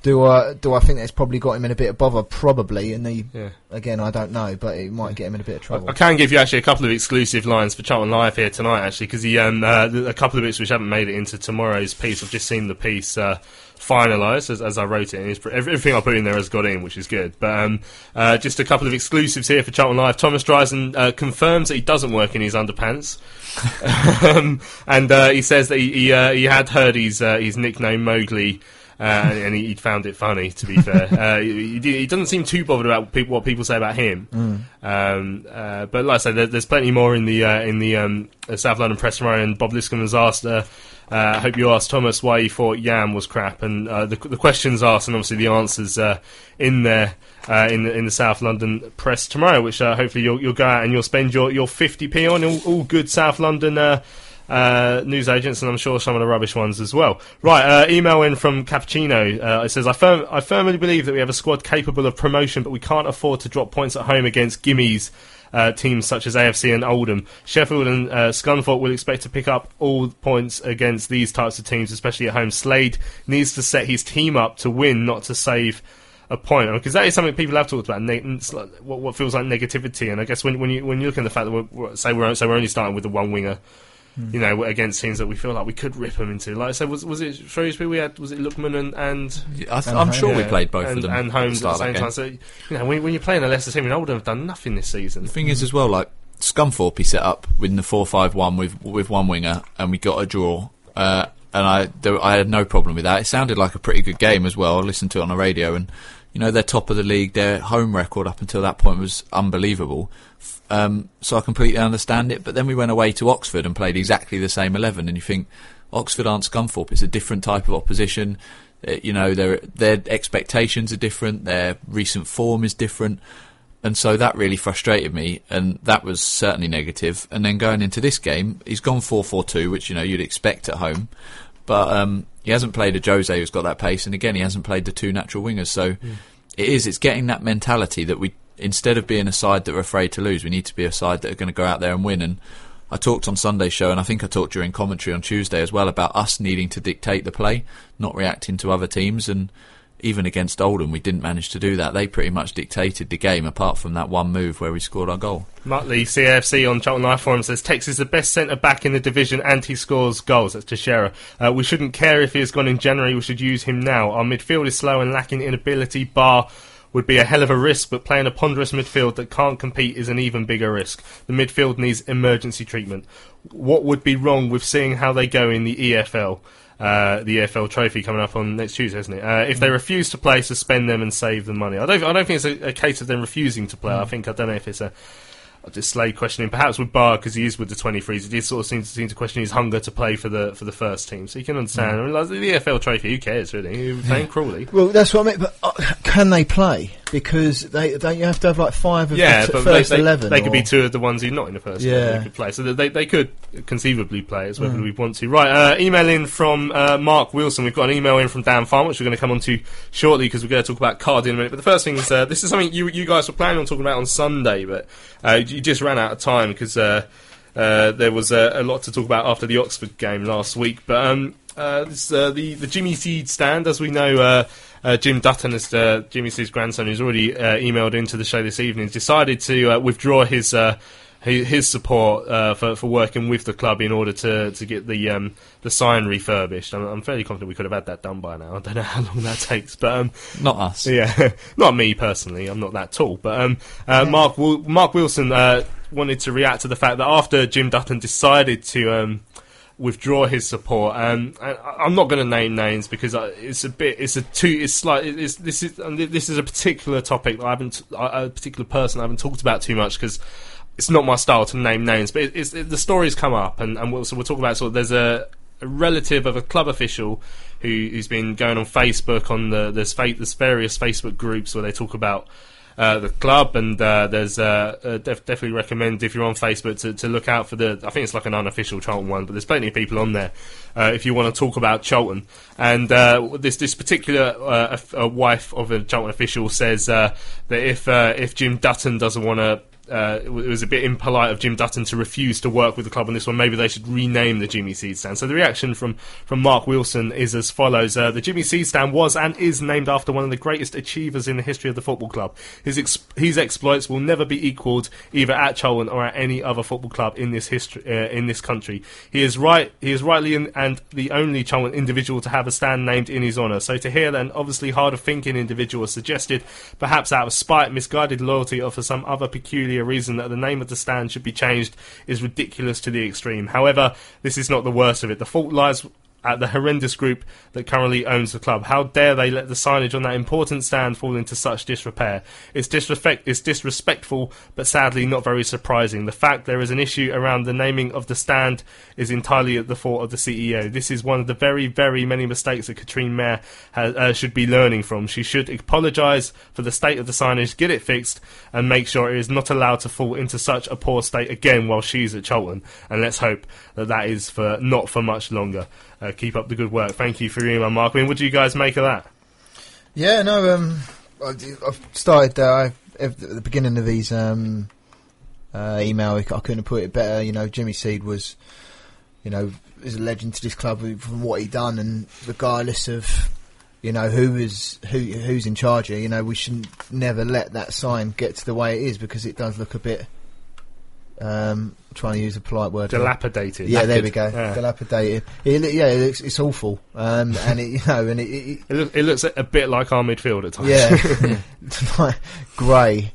do I do I think that's probably got him in a bit of bother? Probably, and he Yeah. again I don't know, but it might get him in a bit of trouble. I can give you actually a couple of exclusive lines for Charlton Live here tonight, actually, because he um, uh, a couple of bits which haven't made it into tomorrow's piece. I've just seen the piece uh, finalised as, as I wrote it. And it's, everything I put in there has got in, which is good. But um, uh, just a couple of exclusives here for Charlton Live. Thomas Driesen uh, confirms that he doesn't work in his underpants. um, and uh, he says that he he, uh, he had heard his uh, his nickname Mowgli. Uh, and, and he, he found it funny. To be fair, uh, he, he, doesn't seem too bothered about people, what people say about him. Mm. Um, uh, but like I said, there, there's plenty more in the uh, in the um, uh, South London press tomorrow. And Bob Liscombe has asked. Uh, I hope you asked Thomas why he thought Yann was crap, and uh, the, the questions asked, and obviously the answers uh, in there uh, in the, in the South London press tomorrow, which uh, hopefully you'll, you'll go out and you'll spend your, your 50p on all, all good South London. Uh, news agents, and I'm sure some of the rubbish ones as well. Right, uh, email in from Cappuccino. Uh, it says, I, firm- I firmly believe that we have a squad capable of promotion, but we can't afford to drop points at home against gimmies. Uh, teams such as AFC and Oldham, Sheffield and uh, Scunthorpe will expect to pick up all points against these types of teams, especially at home. Slade needs to set his team up to win, not to save a point, because that is something people have talked about. Ne- like what, what feels like negativity, and I guess when, when you when you look at the fact that we're, say we're so we're only starting with the one winger you know, against teams that we feel like we could rip them into. Like I said, was was it Shrewsbury? We had was it Lookman and and I th- I'm sure we played both of and, them and Holmes the at the same time. So you know, when, when you're playing a Leicester team, and Oldham have done nothing this season. The thing is, as well, like Scunthorpe, he set up with the four-five-one with with one winger, and we got a draw. Uh, and I there, I had no problem with that. It sounded like a pretty good game as well. I listened to it on the radio, and you know they're top of the league. Their home record up until that point was unbelievable. Um, so I completely understand it. But then we went away to Oxford and played exactly the same eleven, and you think Oxford aren't Scunthorpe. It's a different type of opposition. Uh, you know their their expectations are different. Their recent form is different. And so that really frustrated me, and that was certainly negative. And then going into this game, he's gone 4 4 2, which you know you'd expect at home. But um, he hasn't played Ajose who's got that pace, and again, he hasn't played the two natural wingers. So it is, it's getting that mentality that we, instead of being a side that are afraid to lose, we need to be a side that are going to go out there and win. And I talked on Sunday's show, and I think I talked during commentary on Tuesday as well about us needing to dictate the play, not reacting to other teams. And even against Oldham, we didn't manage to do that. They pretty much dictated the game, apart from that one move where we scored our goal. Muttley, CAFC on Charlton Life Forum says Tex is the best centre back in the division and he scores goals. That's Teixeira. Uh, we shouldn't care if he has gone in January, we should use him now. Our midfield is slow and lacking in ability. Bar would be a hell of a risk, but playing a ponderous midfield that can't compete is an even bigger risk. The midfield needs emergency treatment. What would be wrong with seeing how they go in the EFL? Uh, the EFL trophy coming up on next Tuesday, isn't it? Uh, if they refuse to play, suspend them and save them money. I don't. I don't think it's a, a case of them refusing to play. I think I don't know if it's a just Slade questioning, perhaps with Bar because he is with the 23s. He did sort of seem to, seem to question his hunger to play for the for the first team. So you can understand. I mean, like, the EFL trophy, who cares really? You're playing Crawley. Well, that's what I mean. But uh, can they play? Because they don't you have to have like five of Yeah, the but they, first they, eleven. they could be two of the ones who are not in the first. Yeah. Yeah, could play. So they they could conceivably play. as whether Mm. we want to. Right, uh, email in from uh, Mark Wilson. We've got an email in from Dan Farm, which we're going to come on to shortly because we're going to talk about CARD in a minute. But the first thing is uh, this is something you you guys were planning on talking about on Sunday, but uh, you just ran out of time because. Uh, uh, there was uh, a lot to talk about after the Oxford game last week, but um, uh, this, uh, the the Jimmy Seed stand, as we know, Jim Dutton, is Jimmy Seed's grandson, who's already emailed into the show this evening, decided to withdraw his. His his support uh, for for working with the club in order to, to get the um, the sign refurbished. I'm, I'm fairly confident we could have had that done by now. I don't know how long that takes, but um, Not us. yeah, not me personally. I'm not that tall, but um, uh, Mark Mark Wilson uh, wanted to react to the fact that after Jim Dutton decided to um, withdraw his support. Um, and I- I'm not going to name names because I- it's a bit, it's a too, it's like it's, this is this is a particular topic that I haven't, a particular person I haven't talked about too much because it's not my style to name names. But it, it, the stories come up, and, and we'll, so we'll talk about sort of there's a, a relative of a club official who, who's been going on Facebook on the there's fa- there's various Facebook groups where they talk about uh, the club, and uh, there's uh, uh, def- definitely recommend if you're on Facebook to, to look out for the. I think it's like an unofficial Charlton one, but there's plenty of people on there uh, if you want to talk about Charlton. And uh, this this particular f- uh, wife of a Charlton official says that if if Jim Dutton doesn't want to. Uh, it was a bit impolite of Jim Dutton to refuse to work with the club on this one. Maybe they should rename the Jimmy Seed Stand. So the reaction from, from Mark Wilson is as follows: uh, The Jimmy Seed Stand was and is named after one of the greatest achievers in the history of the football club. His ex- his exploits will never be equalled either at Charlton or at any other football club in this history uh, in this country. He is right. He is rightly in, and the only Charlton individual to have a stand named in his honour. So to hear that an obviously hard of thinking individual suggested, perhaps out of spite, misguided loyalty, or for some other peculiar reason that the name of the stand should be changed is ridiculous to the extreme. However, this is not the worst of it. The fault lies at the horrendous group that currently owns the club. How dare they let the signage on that important stand fall into such disrepair? It's disrespect it's disrespectful, but sadly not very surprising. The fact there is an issue around the naming of the stand is entirely at the fault of the CEO. This is one of the very, very many mistakes that Katrien Meire ha- uh, should be learning from. She should apologise for the state of the signage, get it fixed, and make sure it is not allowed to fall into such a poor state again while she's at Charlton. And let's hope that that is for not for much longer. Uh, keep up the good work. Thank you for your email, Mark. I mean, what do you guys make of that? Yeah, no. Um, I've started uh, at the beginning of these um, uh, email. I couldn't have put it better. You know, Jimmy Seed was, you know, is a legend to this club from what he done, and regardless of, you know, who is who who's in charge here, you know, we shouldn't never let that sign get to the way it is because it does look a bit. Um, trying to use a polite word. Dilapidated. Yeah, there we go. Yeah. Dilapidated. It, yeah, it looks, it's awful. Um, and it, you know, and it, it, It, look, it looks a bit like our midfield at times. yeah, like grey.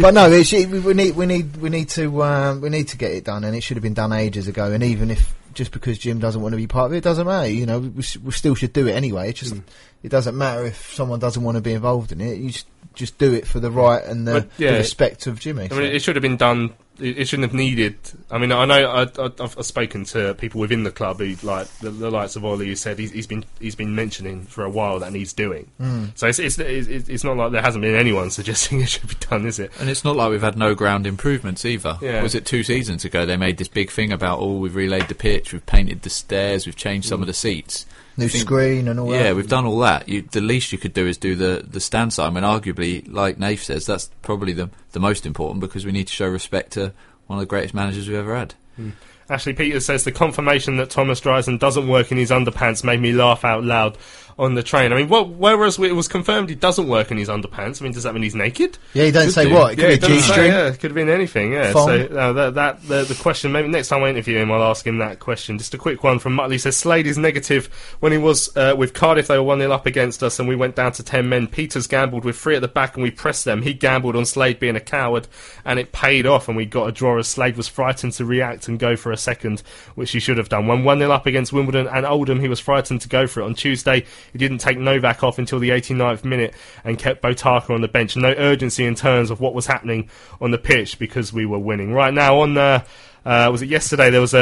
but no, it's, we need we need we need to um, we need to get it done, and it should have been done ages ago. And even if just because Jim doesn't want to be part of it, it doesn't matter. You know, we, we still should do it anyway. It just hmm. it doesn't matter if someone doesn't want to be involved in it. You just just do it for the right and the, yeah. the respect of Jimmy. I mean, it should have been done. It, it shouldn't have needed. I mean, I know I, I, I've, I've spoken to people within the club who, like the, the likes of Ollie, who said he's, he's been he's been mentioning for a while that needs doing. Mm. So it's, it's it's it's not like there hasn't been anyone suggesting it should be done, is it? And it's not like we've had no ground improvements either. Yeah. Was it two seasons ago they made this big thing about, oh, we've relayed the pitch, we've painted the stairs, we've changed some of the seats. New think- screen and all that. Yeah, we've done all that. You, the least you could do is do the, the stand sign. I mean, arguably, like Nath says, that's probably the, the most important because we need to show respect to one of the greatest managers we've ever had. Hmm. Ashley Peters says the confirmation that Thomas Driesen doesn't work in his underpants made me laugh out loud on the train. I mean, well, whereas it was confirmed he doesn't work in his underpants, I mean, does that mean he's naked? Yeah, he don't say do. what. It could yeah, be doesn't G-string. say, yeah, it could have been anything. Yeah. Thong. So uh, that that the, the question. Maybe next time I interview him, I'll ask him that question. Just a quick one from Muttley says Slade is negative. When he was uh, with Cardiff, they were one 0 up against us, and we went down to ten men. Peters gambled with three at the back, and we pressed them. He gambled on Slade being a coward, and it paid off, and we got a draw. As Slade was frightened to react and go for a second, which he should have done. When one 0 up against Wimbledon and Oldham, he was frightened to go for it. On Tuesday, he didn't take Novak off until the 89th minute and kept Botaka on the bench. No urgency in terms of what was happening on the pitch because we were winning. Right now, on uh, uh, was it yesterday? There was a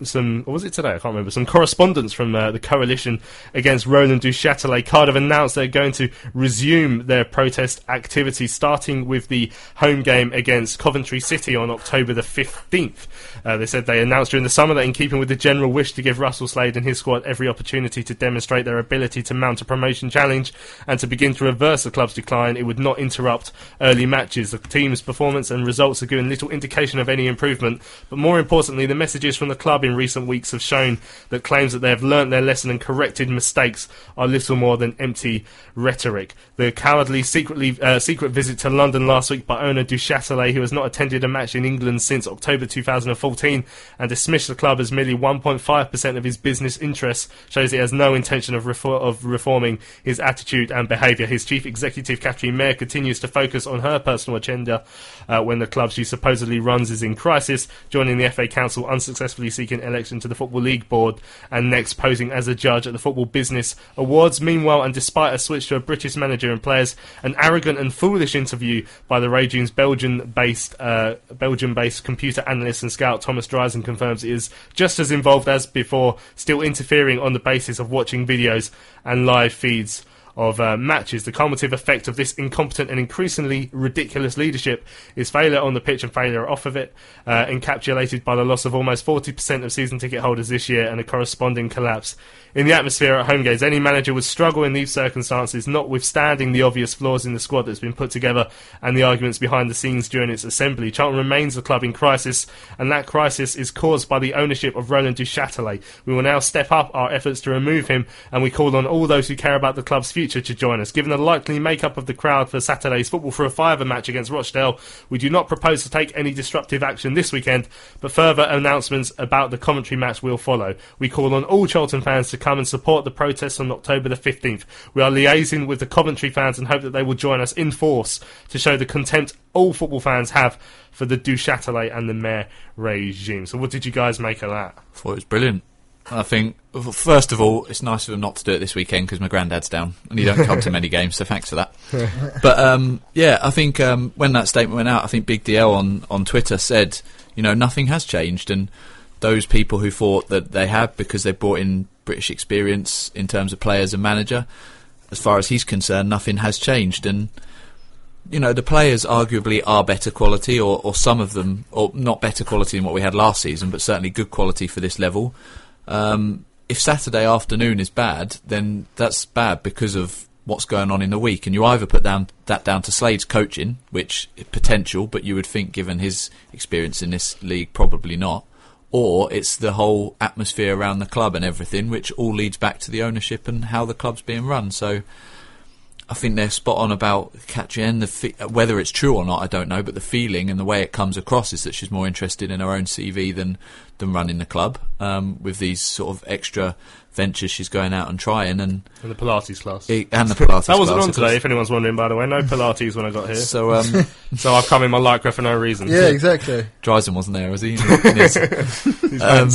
uh, some, or was it today? I can't remember. Some correspondence from uh, the coalition against Roland Duchâtelet. CARD announced they're going to resume their protest activity, starting with the home game against Coventry City on October the 15th. Uh, they said they announced during the summer that, in keeping with the general wish to give Russell Slade and his squad every opportunity to demonstrate their ability to mount a promotion challenge and to begin to reverse the club's decline, it would not interrupt early matches. The team's performance and results are giving little indication of any improvement, but more importantly, the messages from the club in recent weeks have shown that claims that they have learnt their lesson and corrected mistakes are little more than empty rhetoric. The cowardly secretly, uh, secret visit to London last week by owner Duchâtelet, who has not attended a match in England since October 2014 and dismissed the club as merely 1.5% of his business interests, shows he has no intention of, refor- of reforming his attitude and behaviour. His chief executive, Katrien Meire, continues to focus on her personal agenda uh, when the club she supposedly runs is in crisis. Joining the FA Council, unsuccessfully seeking election to the Football League Board, and next posing as a judge at the Football Business Awards. Meanwhile, and despite a switch to a British manager and players, an arrogant and foolish interview by the Regime's Belgian-based uh, Belgian-based computer analyst and scout Thomas Driesen confirms is just as involved as before, still interfering on the basis of watching videos and live feeds of uh, matches. The cumulative effect of this incompetent and increasingly ridiculous leadership is failure on the pitch and failure off of it, uh, encapsulated by the loss of almost 40% of season ticket holders this year and a corresponding collapse in the atmosphere at home games. Any manager would struggle in these circumstances, notwithstanding the obvious flaws in the squad that's been put together and the arguments behind the scenes during its assembly. Charlton remains a club in crisis, and that crisis is caused by the ownership of Roland Duchâtelet. We will now step up our efforts to remove him, and we call on all those who care about the club's future to join us. Given the likely makeup of the crowd for Saturday's football for a fiver match against Rochdale, we do not propose to take any disruptive action this weekend, but further announcements about the Coventry match will follow. We call on all Charlton fans to come and support the protests on October the 15th. We are liaising with the Coventry fans and hope that they will join us in force to show the contempt all football fans have for the Duchâtelet and the Meire regime. So, what did you guys make of that? thought it was brilliant. I think, first of all, it's nice of them not to do it this weekend because my granddad's down and he don't come to many games, so thanks for that. but um, yeah, I think um, when that statement went out, I think Big DL on, on Twitter said, you know, nothing has changed, and those people who thought that they have because they brought in British experience in terms of players and manager, as far as he's concerned, nothing has changed, and you know the players arguably are better quality, or, or some of them, or not better quality than what we had last season, but certainly good quality for this level. Um, if Saturday afternoon is bad, then that's bad because of what's going on in the week, and you either put down that down to Slade's coaching, which potential, but you would think given his experience in this league, probably not, or it's the whole atmosphere around the club and everything, which all leads back to the ownership and how the club's being run. So. I think they're spot on about Katrien. The fe- whether it's true or not, I don't know. But the feeling and the way it comes across is that she's more interested in her own CV than than running the club. Um, with these sort of extra ventures she's going out and trying, and And the Pilates class. E- and the Pilates that wasn't class, on today, if anyone's wondering, by the way. No Pilates when I got here. So, um, so I've come in my lycra for no reason. Yeah, exactly. Driesen wasn't there, was he? His- His um,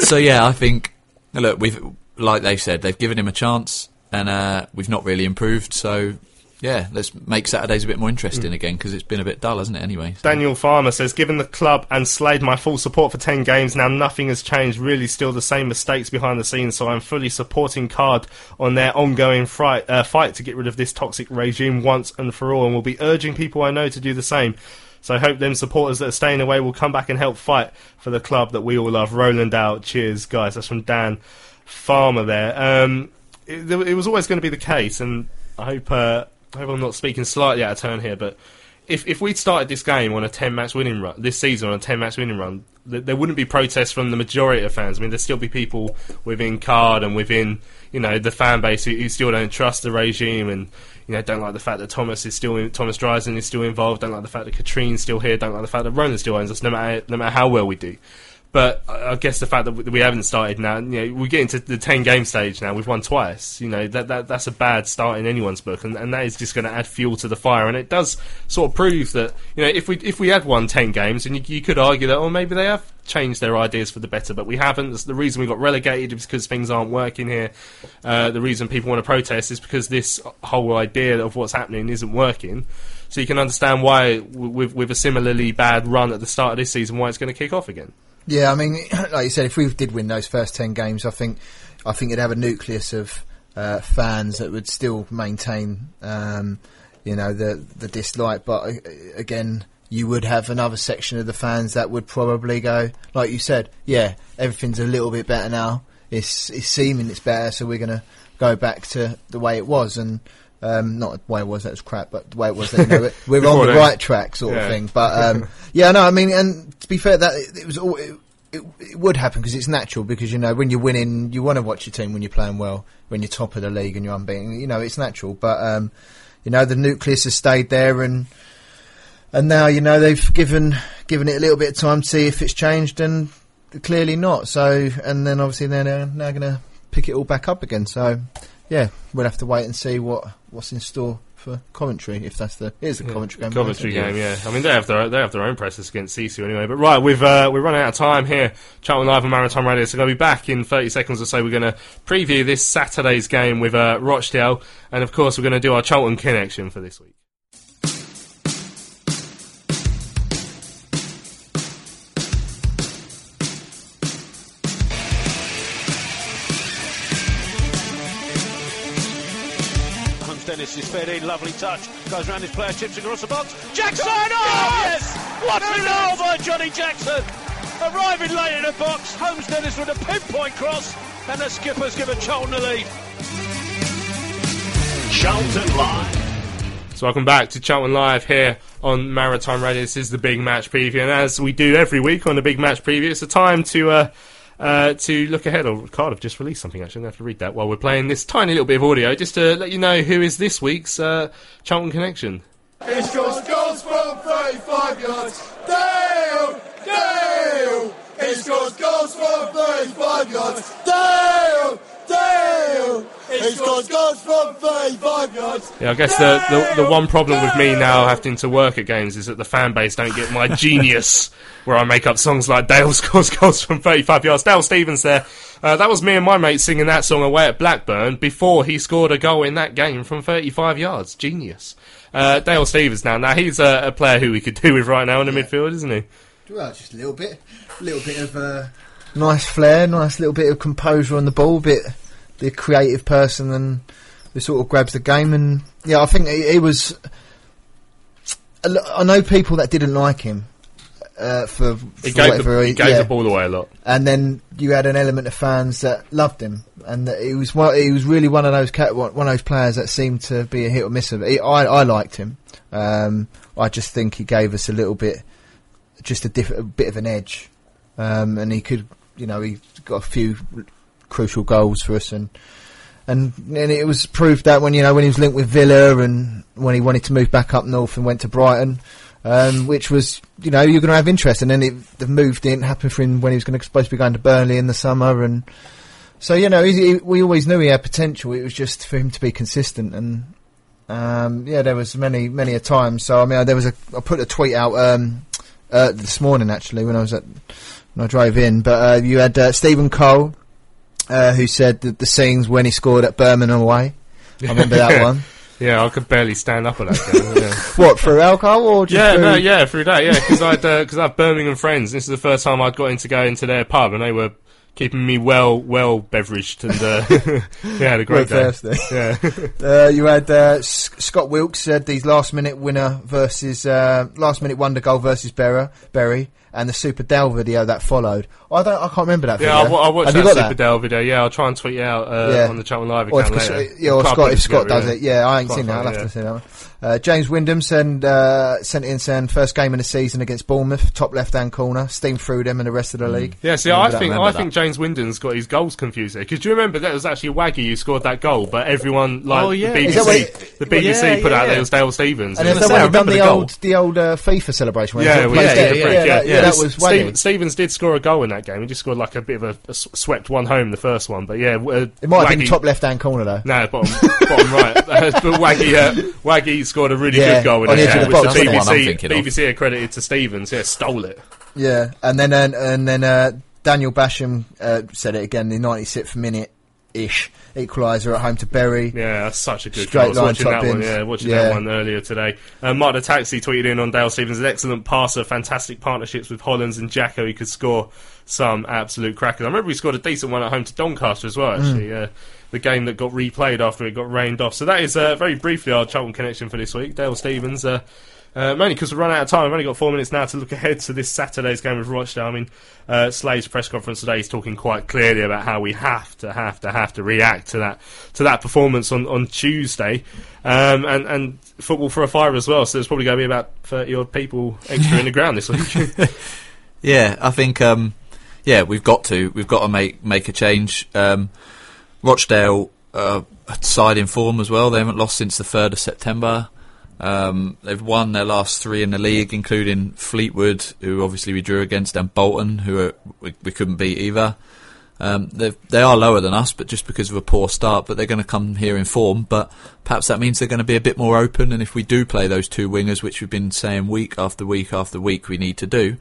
so yeah, I think look, we've like they said, they've given him a chance, and uh, we've not really improved. So yeah, let's make Saturdays a bit more interesting Mm. again because it's been a bit dull, hasn't it? Anyway, Daniel Farmer says, given the club and Slade my full support for 10 games, now nothing has changed. Really, still the same mistakes behind the scenes, so I'm fully supporting Card on their ongoing fright, uh, fight to get rid of this toxic regime once and for all, and will be urging people I know to do the same. So I hope them supporters that are staying away will come back and help fight for the club that we all love. Roland out. Cheers, guys. That's from Dan Farmer there. Um, it, it was always going to be the case, and I hope, uh, I hope I'm not speaking slightly out of turn here, but if if we'd started this game on a 10 match winning run, this season on a 10 match winning run, th- there wouldn't be protests from the majority of fans. I mean, there'd still be people within Card and within, you know, the fan base who, who still don't trust the regime and, you know, don't like the fact that Thomas is still in, Thomas Driesen is still involved, don't like the fact that Katrien's still here, don't like the fact that Roland still owns us, no matter no matter how well we do. But I guess the fact that we- haven't started now, you know, we get into the ten game stage now. We've won twice. You know that, that that's a bad start in anyone's book, and, and that is just going to add fuel to the fire. And it does sort of prove that you know if we if we had won ten games, and you, you could argue that, oh, maybe they have changed their ideas for the better, but we haven't. The reason we got relegated is because things aren't working here. Uh, the reason people want to protest is because this whole idea of what's happening isn't working. So you can understand why, with with a similarly bad run at the start of this season, why it's going to kick off again. Yeah, I mean, like you said, if we did win those first ten games, I think, I think it'd have a nucleus of uh, fans that would still maintain, um, you know, the the dislike. But uh, again, you would have another section of the fans that would probably go, like you said, yeah, everything's a little bit better now. It's it's seeming it's better, so we're gonna go back to the way it was and. Um, not the way it was, that was crap, but the way it was, then, you know, we're on the right track, sort Yeah. of thing. But um, yeah, no, I mean, and to be fair, that it, it was all. It, it, it would happen because it's natural. Because you know, when you're winning, you want to watch your team when you're playing well. When you're top of the league and you're unbeaten, you know, it's natural. But um, you know, the nucleus has stayed there, and and now you know they've given given it a little bit of time to see if it's changed, and clearly not. So, and then obviously they're now, now going to pick it all back up again. So, yeah, we'll have to wait and see what what's in store for Coventry. If that's the here's the commentary game. Coventry game, yeah. I mean, they have their they have their own presses against Sisu anyway. But right, we've uh, we're running out of time here. Charlton Live on Maritime Radio. So we're going to be back in 30 seconds or so. We're going to preview this Saturday's game with uh, Rochdale, and of course we're going to do our Charlton connection for this week. Holmes Dennis is fed in, lovely touch. Goes around his player, chips across the box. Jackson! Oh, yes! What a goal by Johnnie Jackson! Arriving late in the box, Holmes Dennis with a pinpoint cross, and the skipper's given Charlton the lead. Charlton Live. So welcome back to Charlton Live here on Maritime Radio. This is the big match preview, and as we do every week on the big match preview, it's a time to uh, uh, to look ahead. Or CARD just released something. Actually, I'm gonna have to read that while we're playing this tiny little bit of audio, just to let you know who is this week's uh, Charlton connection. Scores goals from 35 yards. He scores goals from 35 yards. Yeah, I guess the, the the one problem with me now having to work at games is that the fan base don't get my genius where I make up songs like Dale scores goals from 35 yards. Dale Stephens there. Uh, that was me and my mate singing that song away at Blackburn before he scored a goal in that game from 35 yards. Genius. Uh, Dale Stephens now. Now he's a, a player who we could do with right now in the midfield, isn't he? Well, just a little bit, a little bit of uh, nice flair, nice little bit of composure on the ball, bit the creative person and who sort of grabs the game. And yeah, I think he, he was. I know people that didn't like him uh, for, He for gave, whatever the, he gave yeah. the ball away a lot. and then you had an element of fans that loved him, and that he was one, he was really one of those cat, one of those players that seemed to be a hit or miss of it. I I liked him. Um, I just think he gave us a little bit, just a, diff- a bit of an edge, um, and he could, you know, he got a few crucial goals for us, and and and it was proved that when you know when he was linked with Villa and when he wanted to move back up north and went to Brighton, um, which was you know you're going to have interest, and then it, the move didn't happen for him when he was going to supposed to be going to Burnley in the summer, and so you know he, he, we always knew he had potential. It was just for him to be consistent, and um, yeah, there was many many a time. So I mean, there was a I put a tweet out um, uh, this morning actually when I was at when I drove in, but uh, you had uh, Stephen Cole uh, who said that the scenes when he scored at Birmingham away. I remember that one. Yeah, I could barely stand up at that game. Yeah. What through alcohol or just yeah, through no, yeah, through that, yeah, because I'd because I have Birmingham friends. This is the first time I'd got into go into their pub, and they were keeping me well, well beveraged, and uh, yeah, had a great day. thirsty. Yeah, uh, you had uh, S- Scott Wilkes said these last minute winner versus uh, last minute wonder goal versus Berra, Bury, and the Super Dell video that followed. I don't, I can't remember that. yeah, video. wa- I watched Have that Super Dell video. Yeah, I'll try and tweet it out uh, Yeah. on the Charlton Live Or if, later. yeah, or Scott, if Scott does it, yeah, I ain't seen that. I'll have to see that one. Uh, James Wyndham sent uh, sent in saying first game of the season against Bournemouth, top left hand corner, steamed through them and the rest of the league. Mm. Yeah, see, Remember I think I that. think James Wyndham's got his goals confused there. Because do you remember that was actually Waggy who scored that goal, but everyone like Oh, yeah. the BBC, the BBC Yeah, put yeah, out there was Dale Stephens. And then they done the the old the old uh, FIFA celebration. Yeah, yeah, yeah, yeah. that was Steve- wagging. Stephens did score a goal in that game. He just scored like a bit of a swept one home the first one, but yeah, uh, It might have been Waggy- top left hand corner though. No, bottom, bottom right. But Waggy, uh, Waggy scored a really Yeah, good goal in on that the edge game, which the wasn't it? That's the one I'm BBC. BBC accredited to Stephens. Yeah, stole it. Yeah, and then uh, and then uh, Daniel Basham uh, said it again. The 96th minute ish equaliser at home to Bury. Yeah, that's such a good Straight goal. Line watching top that one. Yeah, watching Yeah. that one earlier today. Uh, Mark the Taxi tweeted in on Dale Stephens, an excellent passer, fantastic partnerships with Hollands and Jacko. He could score some absolute crackers. I remember he scored a decent one at home to Doncaster as well. Mm. Actually, uh, the game that got replayed after it got rained off. So that is uh, very briefly our Charlton connection for this week. Dale Stephens. Uh, uh, mainly because we've run out of time. We've only got four minutes now to look ahead to this Saturday's game with Rochdale. I mean, uh, Slade's press conference today is talking quite clearly about how we have to, have to, have to react to that to that performance on, on Tuesday, um, and and football for a fire as well. So there's probably going to be about thirty odd people extra in the ground this week. Yeah, I think um, yeah we've got to we've got to make make a change. Um, Rochdale uh, side in form as well. They haven't lost since the third of September. Um, they've won their last three in the league, including Fleetwood, who obviously we drew against, and Bolton, who are, we, we couldn't beat either. Um, they've- are lower than us, but just because of a poor start. But they're going to come here in form. But perhaps that means they're going to be a bit more open. And if we do play those two wingers, which we've been saying week after week after week, we need to do,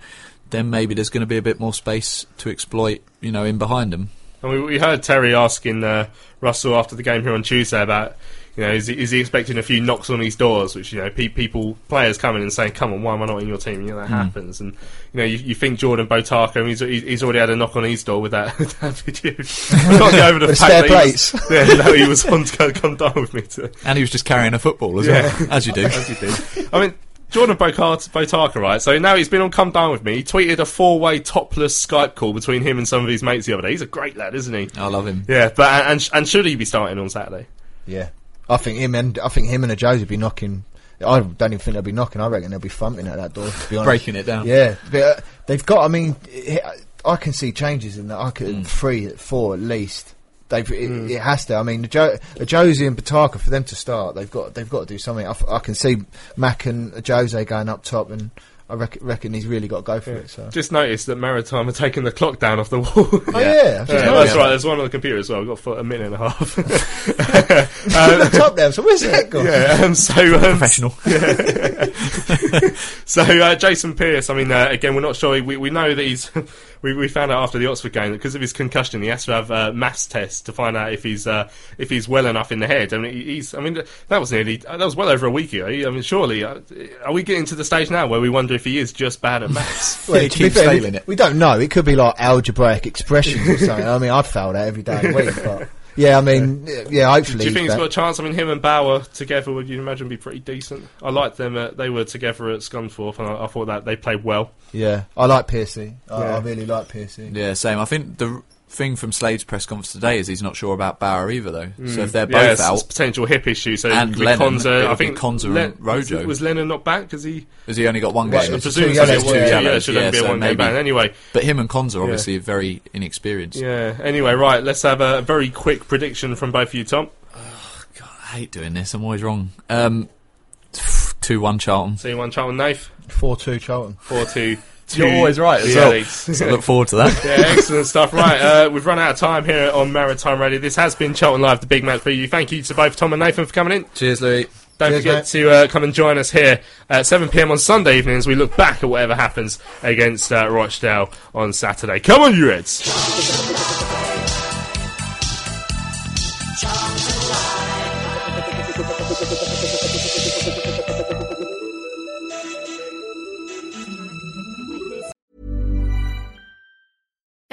then maybe there's going to be a bit more space to exploit. You know, in behind them. And we, we heard Terry asking uh, Russell after the game here on Tuesday about, you know, is he, is he expecting a few knocks on his doors? Which you know, pe- people, players coming and saying, "Come on, why am I not in your team?" You know that Mm. happens, and you know, you, you think Jordan Botaka, he's, he's he's already had a knock on his door with that, with that video. We can't get over the With fact spare that he was, plates. yeah, that he was on to Come Dine with Me to. And he was just carrying a football as Yeah. well, as you do. As you do. I mean, Jordan Bokart- Botaka, right? So now he's been on Come Dine with Me. He tweeted a four way topless Skype call between him and some of his mates the other day. He's a great lad, isn't he? I love him. Yeah, but and, and should he be starting on Saturday? Yeah, I think him and I think him and Ajose would be knocking. I don't even think they'll be knocking. I reckon they'll be thumping at that door. To be honest, Breaking it down. Yeah, but, uh, they've got. I mean, I can see changes in that. I could Mm. three, four at least. They've it, it has to. I mean, the, jo- the Josie and Botaka for them to start, they've got they've got to do something. I, f- I can see Mac and Jose going up top, and I reckon, reckon he's really got to go for it. So. Just noticed that Maritime are taking the clock down off the wall. Oh, yeah, I've that's noticed. right. There's one on the computer as well. I've got for a minute and a half. the top down. So where's that gone? Yeah, um, so um, Professional. Yeah. so uh, Jason Pearce. I mean, uh, again, we're not sure. We we know that he's. We, we found out after the Oxford game that because of his concussion, he has to have a maths test to find out if he's uh, if he's well enough in the head. I mean, he's. I mean, that was nearly that was well over a week ago. I mean, surely, uh, are we getting to the stage now where we wonder if he is just bad at maths? Well, to be fair, we, we don't know. It could be like algebraic expressions or something. I mean, I'd fail that every day of the week. But yeah, I mean, yeah, hopefully. Do you think he's he's got a chance? I mean, him and Bauer together, would you imagine, be pretty decent? I liked them. Uh, they were together at Scunthorpe, and I, I thought that they played well. Yeah, I like Piercy. I, Yeah. I really like Piercy. Yeah, same. I think the r- thing from Slade's press conference today is he's not sure about Bauer either, though. So if they're Mm. Yeah, both out, it's potential hip issue. So and with Lennon, Konsa, I think Konsa Len- and Rojo. Was Lennon not back? Because he Has he only got one Well, game? I it's presume two it's yellows, two yeah, yellows. yeah, it should only be a so one game maybe- ban. Anyway, But him and Konsa Yeah. obviously are very inexperienced. yeah. Anyway, right. Let's have a very quick prediction from both of you, Tom. God, I hate doing this. I'm always wrong. Um, two one Charlton. See you one, Charlton Nath. Four two Charlton. Four two. You're always right as well. So look forward to that. yeah, excellent stuff. Right, uh, we've run out of time here on Maritime Radio. This has been Charlton Live, the big match for you. Thank you to both Tom and Nathan for coming in. Cheers, Louis. Don't Cheers, forget mate. to uh, come and join us here at 7 pm on Sunday evening as we look back at whatever happens against uh, Rochdale on Saturday. Come on, you Reds!